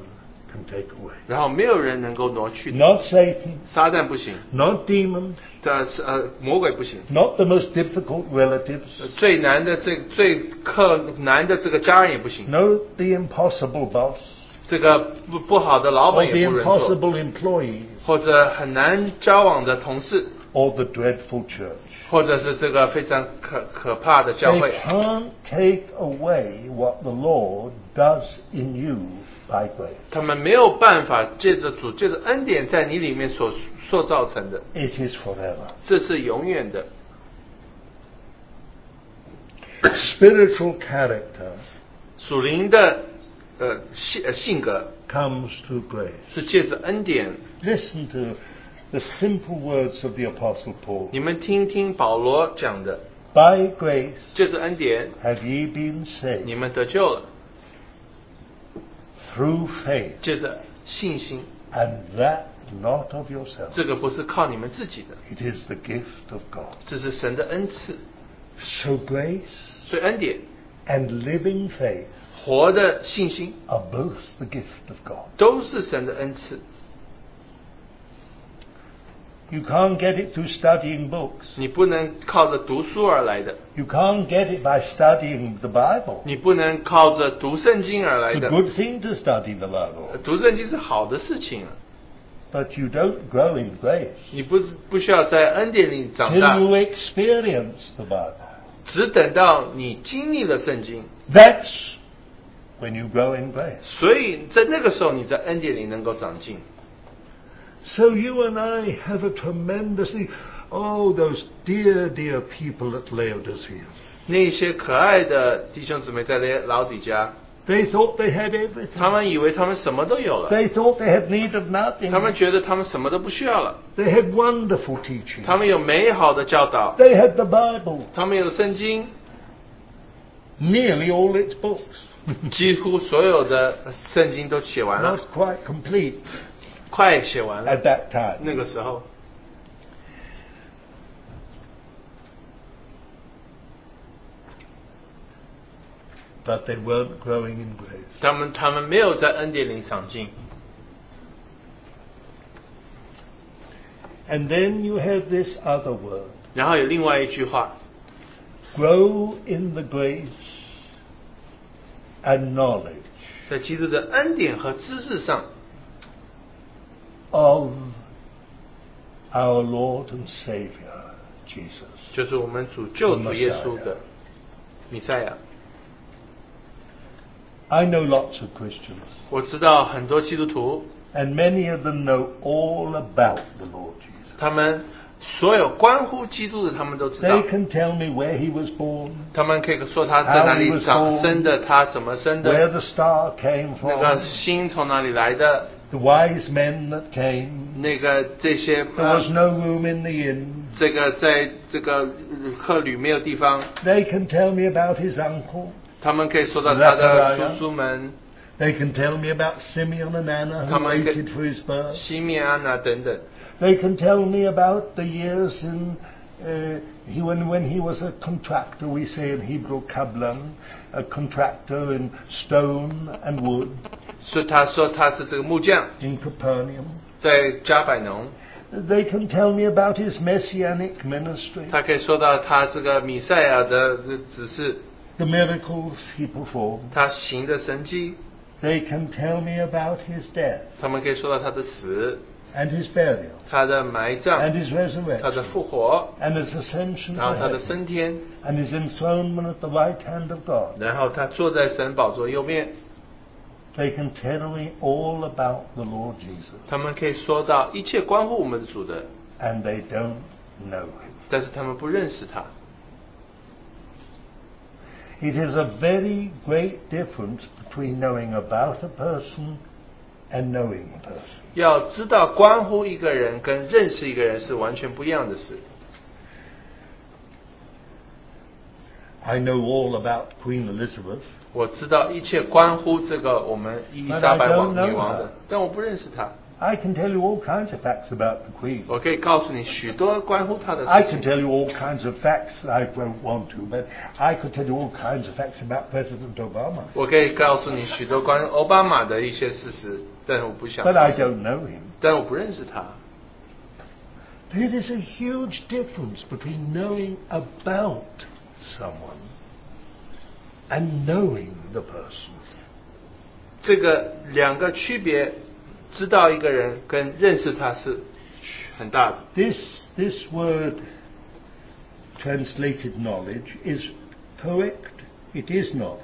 can take away. 然后没有人能够挪去的。 Not Satan, 撒旦不行， not demon, 的是呃魔鬼不行， not the most difficult relatives, 最难的这最克难的这个家人也不行， no the impossible boss, 这个不不好的老板或者很难交往的同事，or the dreadful church. 或者是这个非常可可怕的教 They 会，can't take away what the Lord does in you by grace. 他们没有办法借着主借着恩典在你里面所塑造成的，It is forever. 这是永远的。Spiritual character 属灵的呃性呃性格 comes through grace. 是借着恩典。 Listen to the simple words of the Apostle Paul. 你们听听保罗讲的， By grace 借着恩典， have ye been 你 saved 们得救了， through faith, 借着信心。 and that not of yourself. 这个不是靠你们自己的， It is the gift of God. 这是神的恩赐。 So grace 所以恩典、 and living faith 活的信心 are both the gift of God. 都是神的恩赐。 You can't get it through studying books. 你不能靠着读书而来的， You can't get it by studying the Bible. 你不能靠着读圣经而来 It's a 的。 good thing to study the Bible, 读圣经是好的事情啊， but you don't grow in grace 你不是不需要在恩典里长大 till，you experience the Bible. 只等到你经历了圣经， That's when you grow in grace. 所以在那个时候你在恩典里能够长进。 So you and I have a tremendously, oh, those dear, dear people at Laodicea. 那些可爱的弟兄姊妹在那老底家， They thought they had 他 everything. 们以为他们什么都有了， They thought they had need of nothing. 他们觉得他们什么都不需要了， They had wonderful teaching. 他们有美好的教导， They had the Bible, 他们有圣经， nearly all its books. 几乎所有的圣经都写完了 Not，quite complete 快写完了。 at that time. 那个时候， But they weren't growing in grace. 他们他们没有在恩典里长进。 And then you have this other word 然后有另外一句话， grow in the grace and knowledge 在基督的恩典和知识上， of our Lord and Savior, Jesus. 就是我们主救主耶稣的弥赛亚。 I know lots of Christians, 我知道很多基督徒， and many of them know all about the Lord Jesus. 他们 所有关乎基督的，他们都知道 They。can tell me where he was born, 他们可以说他在哪里长生的，他怎么生的 where，the star came from, 那个星从哪里来的，the wise men that came. 那个这些 There was no room in the inn. 这个在这个呃客旅没有地方，They can tell me about his uncle. 他们可以说到他的叔叔们 They can tell me about Simeon and Anna who waited for his birth. 西面安娜等等。They can tell me about the years in uh, he, when, when he was a contractor, we say in Hebrew kablan, a contractor in stone and wood 所以他说他是这个木匠， in Capernaum. 在加百农， They can tell me about his messianic ministry, 他可以说到他这个米赛亚的指示， the miracles he performed. 他行的神迹， They can tell me about his death 他们可以说到他的死， and his burial 他的埋葬， and his 他的 resurrection 复活， and his ascension 然后 to 他的 heaven 升天， and his enthronement at the right hand of God. 然后他坐在神宝座右面， They can tell me all about the Lord Jesus, 他们可以说到一切关乎我们的主的， and they don't know him. 但是他们不认识他。 It is a very great difference between knowing about a person and knowing a person. 要知道关乎一个人跟认识一个人是完全不一样的事。 I know all about Queen Elizabeth, 我知道一切关乎这个我们伊丽莎白王 But I don't know 女王 her. 的，但我不认识她。 I can tell you all kinds of facts about the Queen. 我可以告诉你许多关乎她的 I 事 can 情。 tell you all kinds of facts. I don't want to, but I could tell you all kinds of facts about President Obama. 我可以告诉你许多关于奥巴马的一些事实， 但是我不想 But。I don't know him. 但我不认识他。 There is a huge difference between knowing about someone and knowing the person. 这个两个区别，知道一个人跟认识他是很大的。 This, this word translated knowledge is correct. It is knowledge.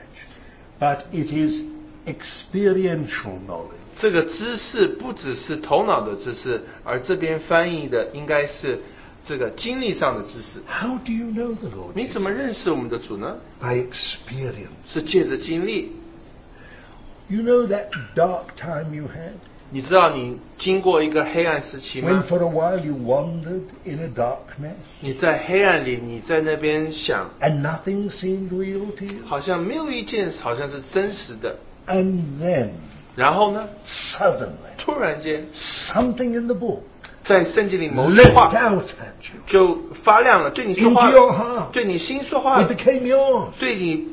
But it is experiential knowledge. 这个知识不只是头脑的知识，而这边翻译的应该是这个经历上的知识。How do you know the Lord? 你怎么认识我们的主呢？By experience. 是借着经历。You know that dark time you had? 你知道你经过一个黑暗时期吗 When 吗？for a while you wandered in a darkness 你在黑暗里，你在那边想，and nothing seemed real to you? 好像没有一件好像是真实的。And then, 然后呢， suddenly, 突然间 something in the book 在圣经里某句 leapt 话 out at you 就发亮了，对你说 into 话 your heart. 对你心说话 It，became yours. 对你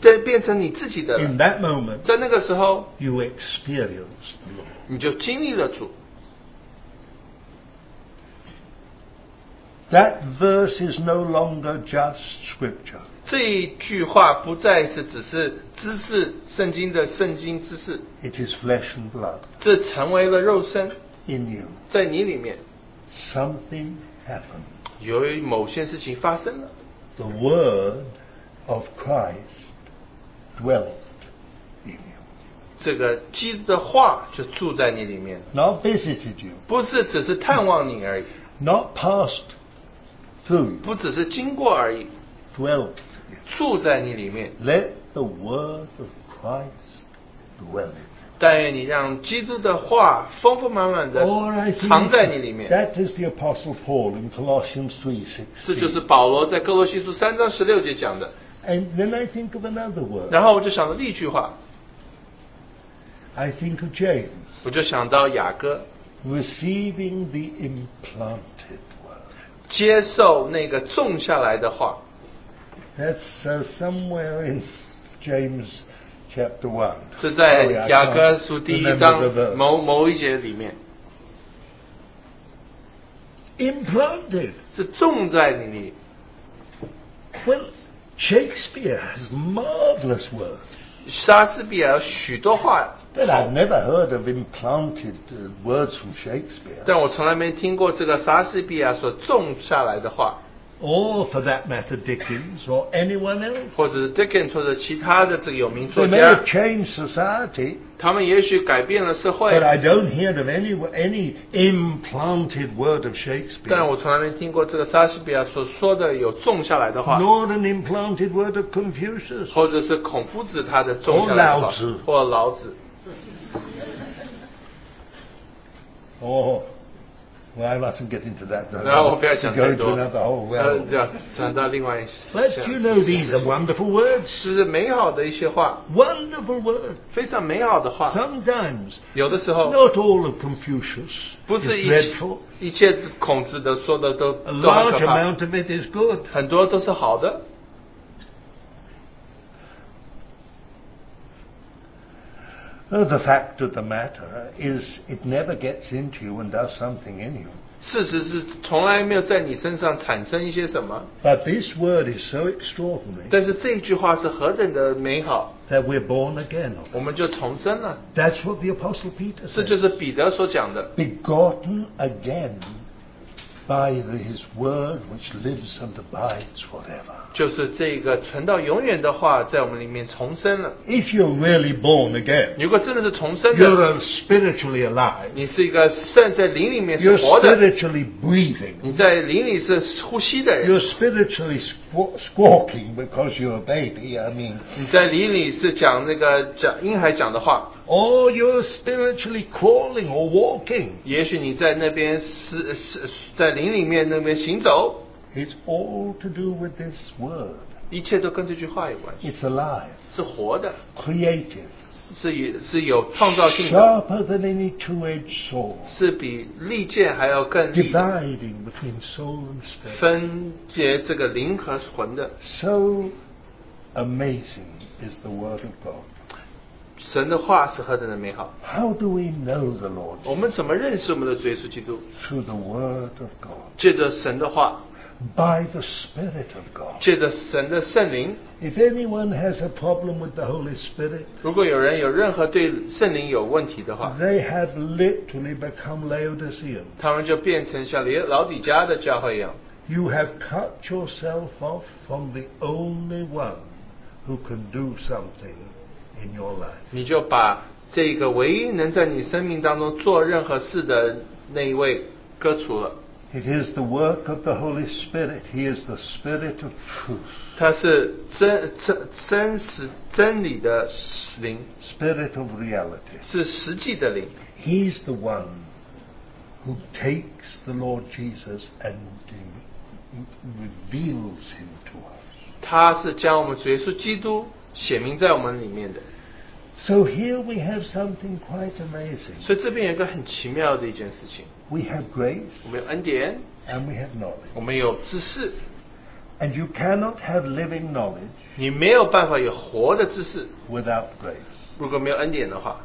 的变成你自己的了。 In that moment, 在那个时候， you experienced the Lord. 你就经历了主。 That verse is no longer just scripture. 这一句话不再是只是知识圣经的圣经知识， It is flesh and blood 这成为了肉身， in you. 在你里面 Something happened. 有某些事情发生了。 The word of Christ dwelt in you. 这个基督的话就住在你里面， Not visited you. 不是只是探望你而已， Not passed through you. 不只是经过而已， Dwelt in you. 住在你里面。 Let the word of Christ dwell in you. 但愿你让基督的话丰丰满满的 Or I think 藏在你里面。 that is the Apostle Paul in Colossians 这就是 3.16. 保罗在哥罗西书三章十六节讲的。 And then I think of another word. 然后我就想到另一句话， I think of James 我就想到雅各 receiving the implanted word. 接受那个种下来的话， That's uh, somewhere in James chapter 1. 是在 Sorry, I 雅 can't 各书第一 remember 章 the verse. 某某一节里面， Implanted. 是种在你里。 Well, Shakespeare has marvelous words. 莎士比亚有许多话， But I've never heard of implanted uh, words from Shakespeare. 但我从来没听过这个莎士比亚所种下来的话， Or, for that matter, Dickens or anyone else. 或者是 Dickens 或者其他的这个有名 They 作 may 家 have，changed society, 他们也许改变了社会 but 会，I don't hear of any, any implanted word of 但 Shakespeare. 我从来没听过这个莎士比亚所说的有种下来的话，Nor an implanted word of Confucius. 或者是孔夫子他的种下来的话或老子，或老子。Oh, well, I mustn't get into that. though. 然后我不要 To 讲 go 太 into 多， another whole 呃， realm. 这样讲到另外一 But you know these are wonderful words. 是美好的一些话， Wonderful words. 非常美好的话。 Sometimes, 有的时候 not all of Confucius 不 is 是一 dreadful. 一切孔子的说的都 A 都很 large 可怕， amount of it is good. 很多都是好的。 the fact of the matter is it never gets into you and does something in you. 事实是从来没有在你身上产生一些什么， But this word is so extraordinary 但是这一句话是何等的美好， that we're born again. of. 我们就重生了。 That's what the Apostle Peter 这就 said. 是彼得所讲的， Begotten again by the, his word which lives and abides forever. 就是这个存到永远的话，在我们里面重生了。If you're really born again, 如果真的是重生 you're 的，uh, spiritually alive. 你是一个站在灵里面是活的 You're，spiritually breathing. 你在灵里是呼吸的人，You're spiritually squ- squawking because you're a baby. I mean, 你在灵里是讲那个讲婴孩讲的话，or you're spiritually crawling or walking. 也许你在那边是是在灵里面那边行走，It's all to do with this word. 一切都跟这句话有关系，It's alive, 是活的，creative, 是有是有创造性的，sharper than any two-edged sword, 是比利剑还要更，dividing between soul and spirit. 分别这个灵和魂的。So amazing is the word of God. 神的话是何等的美好！How do we know the Lord? 我们怎么认识我们的主耶稣基督？Through the word of God, 借着神的话，by the Spirit of God. 借着神的圣灵。If anyone has a problem with the Holy Spirit, 如果有人有任何对圣灵有问题的话，they have literally become Laodiceans. 他们就变成像老底家的教会一样，You have cut yourself off from the only one who can do something in your life. 你就把这个唯一能在你生命当中做任何事的那一位割除了。It is the work of the Holy Spirit. He is the Spirit of truth, 它是真真真实真理的灵， Spirit of reality. 是实际的灵。 He's the one who takes the Lord Jesus and uh, reveals him to us. 他是将我们主耶稣基督显明在我们里面的。 So here we have something quite amazing. 所以这边有一个很奇妙的一件事情， We have grace 我们有恩典， and we have knowledge. 我们有知识， And you cannot have living knowledge 你没有办法有活的知识， without grace. 如果没有恩典的话。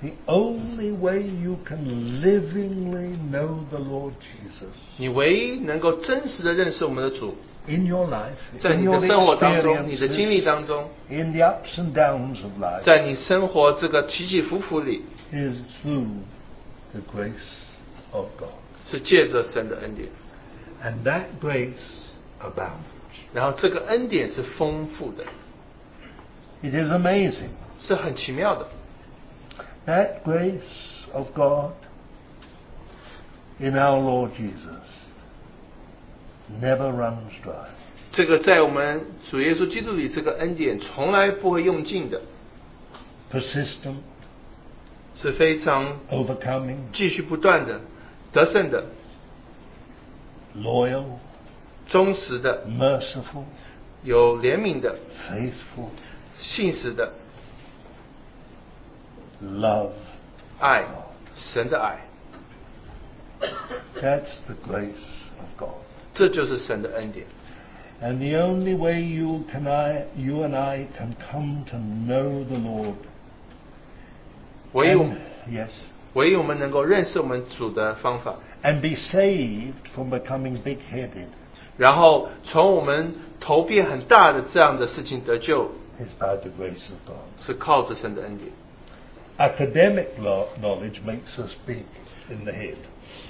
The only way you can livingly know the Lord Jesus 你唯一能够真实的认识我们的主， in your life, 在 in 你 your 的生活当中，你的经历 experiences, 当中， in the ups and downs of life, 在你生活这个起起伏伏里， is through the grace of God. 是借着神的恩典， And that grace abounds. 然后这个恩典是丰富的， It is amazing. 是很奇妙的。 That grace of God in our Lord Jesus never runs dry. 这个在我们主耶稣基督里，这个恩典从来不会用尽的， Persistent, 是非常 overcoming, 继续不断的、得胜的、loyal, 忠实的、merciful, 有怜悯的、faithful, 信实的 love. 爱，神的爱，That's the grace of God. 这就是神的恩典。And the only way you can I, you and I can come to know the Lord. 唯一我 and, yes, 唯一我们能够认识我们主的方法，and be saved from becoming big-headed 然后从我们头变很大的这样的事情得救，is by the grace of God. 是靠着神的恩典。Academic knowledge makes us big in the head.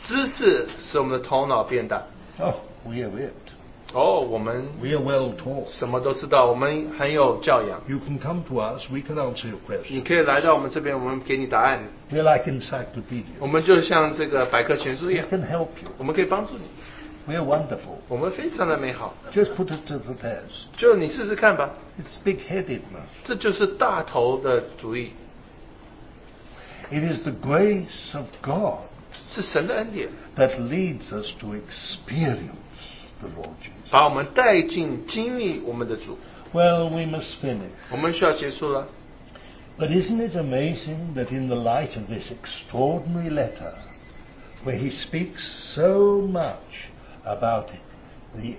知识使我们的头脑变大。Oh, we are it. 哦，我们 We are well taught. 什么都知道，我们很有教养。 You can come to us, we can answer your 你 questions. 可以来到我们这边，我们给你答案。 We're like encyclopedia. 我们就像这个百科全书一 We 样， can help you. 我们可以帮助你。 We're wonderful. 我们非常的美好， Just put it to the test. 就你试试看吧。 It's big-headedness. 这就是大头的主意， It is the grace of God 是神的恩典， that leads us to experience the Lord Jesus. 把我们带进经历我们的主。Well, we must finish. 我们需要结束了。But isn't it amazing that in the light of this extraordinary letter, where he speaks so much about the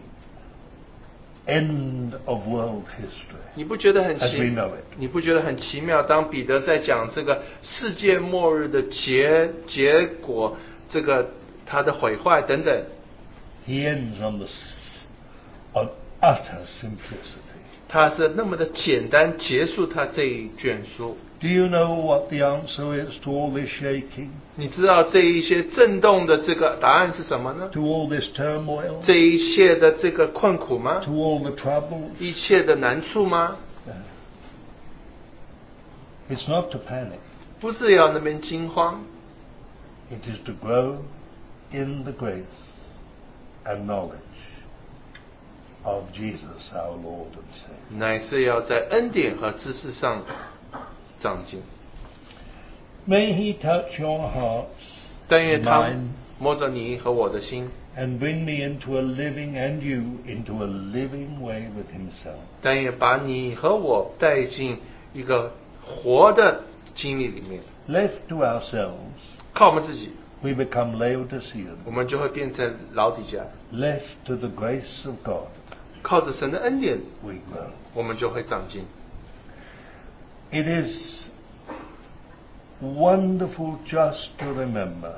end of world history, 你不觉得很 as we 奇？know it, 你不觉得很奇妙？当彼得在讲这个世界末日的结结果，这个它的毁坏等等，he ends on the utter simplicity. 他是那么的简单结束他这一卷书。 Do you know what the answer is to all this shaking, 你知道这一些震动的这个答案是什么呢？ to all this turmoil, 这一切的这个困苦吗 to？all the trouble? 一切的难处吗？ It's not to panic. 不是要那边惊慌， It is to grow in the grace and knowledge of Jesus our Lord and Savior. 乃是要在恩典和知识上长进。 May He touch your hearts 但愿他 Mine 摸着你和我的心， and bring me into a living and you into a living way with Himself. 但愿把你和我带进一个活的经历里面。 Left to ourselves, 靠我们自己， we become Laodicean. 我们就会变成老底家； Left to the grace of God, 靠着神的恩典， we grow. 我们就会长进。 It is wonderful just to remember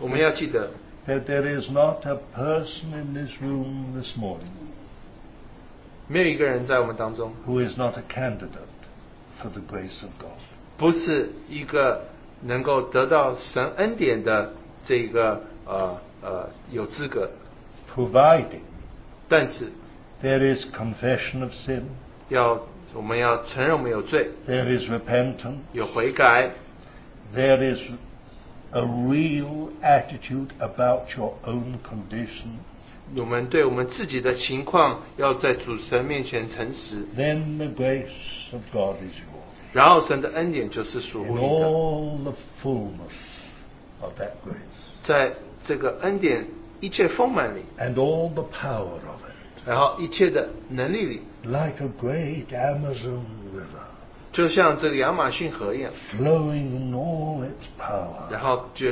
我们要记得， that there is not a person in this room this morning 没有一个人在我们当中 who is not a candidate for the grace of God. 不是一个能够得到神恩典的这个呃呃有资格， providing 但是 there is confession of sin, 要 我们要承认我们有罪， There is repentance. 有悔改， There is a real attitude about your own condition. 我们对我们自己的情况要在主神面前诚实， Then the grace of God is yours. 然后神的恩典就是属 In 乎你的。 all the fullness of that grace. 在这个恩典一切丰满里， And all the power of it. 然后一切的能力里，Like a great Amazon river. 就像这个亚马逊河一样，Flowing in all its power. 然后就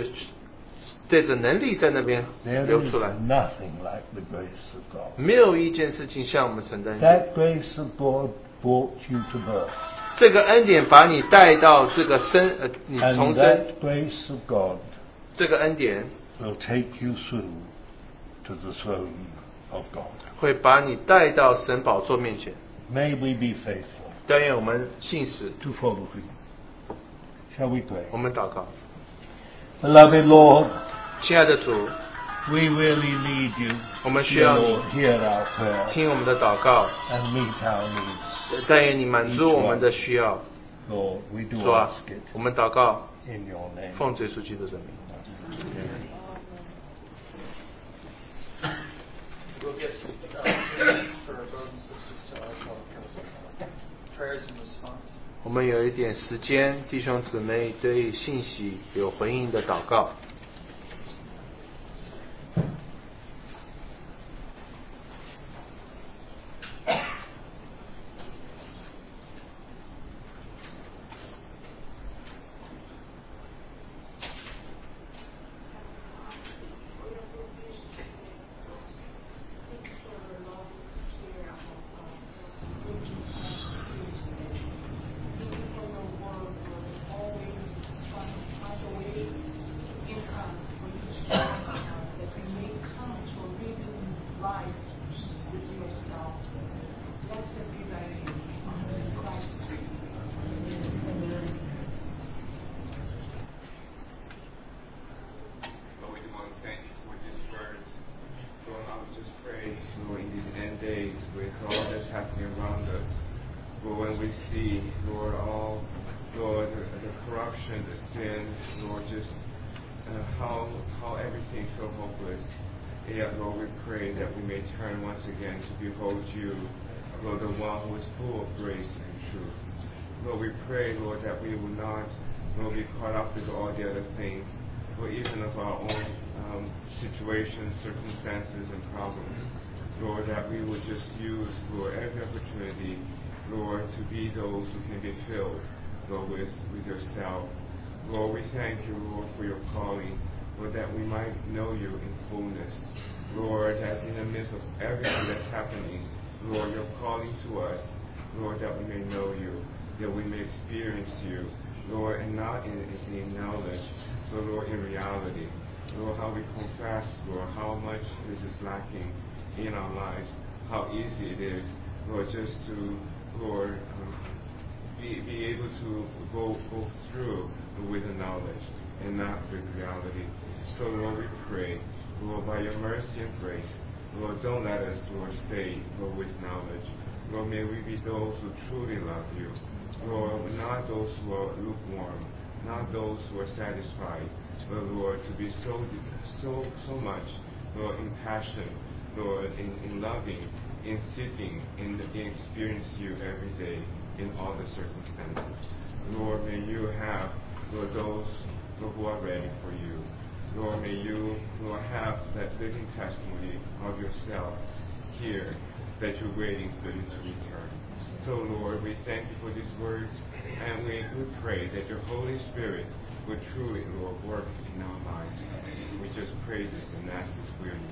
带着能力在那边流出来。nothing like the grace of God. 没有一件事情像我们神的恩典。That grace of God brought you to birth. 这个恩典把你带到这个生，呃，你重生。that grace of God 这个恩典 will take you through to the throne of God. 会把你带到神宝座面前。May we be faithful 但愿我们信使，to follow Him. Shall we pray? 我们祷告，Beloved Lord, 亲爱的主，we really need you. 我们需要你 hear our prayer 听我们的祷告，and meet our needs. 但愿你满足我们的需要。Lord, we do ask it，我们祷告，in your name. 奉主耶稣基督的名。We'll get some uh, for our brothers and sisters to also prayers in response. 我们有一点时间，弟兄姊妹对信息有回应的祷告。We see, Lord, all, Lord, the, the corruption, the sin, Lord, just uh, how how everything's so hopeless. And yet, Lord, we pray that we may turn once again to behold you, Lord, the one who is full of grace and truth. Lord, we pray, Lord, that we will not, Lord, be caught up with all the other things, or even of our own um, situations, circumstances, and problems. Lord, that we will just use, Lord, every opportunity, Lord, to be those who can be filled, Lord, with, with yourself. Lord, we thank you, Lord, for your calling, Lord, that we might know you in fullness. Lord, that in the midst of everything that's happening, Lord, you're calling to us, Lord, that we may know you, that we may experience you, Lord, and not in, in, knowledge, but Lord, in reality. Lord, how we confess, Lord, how much this is lacking in our lives, how easy it is, Lord, just to, Lord, um, be, be able to go, go through with the knowledge and not with reality. So, Lord, we pray, Lord, by your mercy and grace, Lord, don't let us, Lord, stay, Lord, with knowledge. Lord, may we be those who truly love you. Lord, not those who are lukewarm, not those who are satisfied, but Lord, to be so, so, so much, Lord, in passion, Lord, in, in loving, in seeking, in, the experience you every day in all the circumstances. Lord, may you have, Lord, those Lord, who are ready for you. Lord, may you, Lord, have that living testimony of yourself here that you're waiting for you to return. So, Lord, we thank you for these words, and we, we pray that your Holy Spirit would truly, Lord, work in our lives. We just pray this and ask this needs.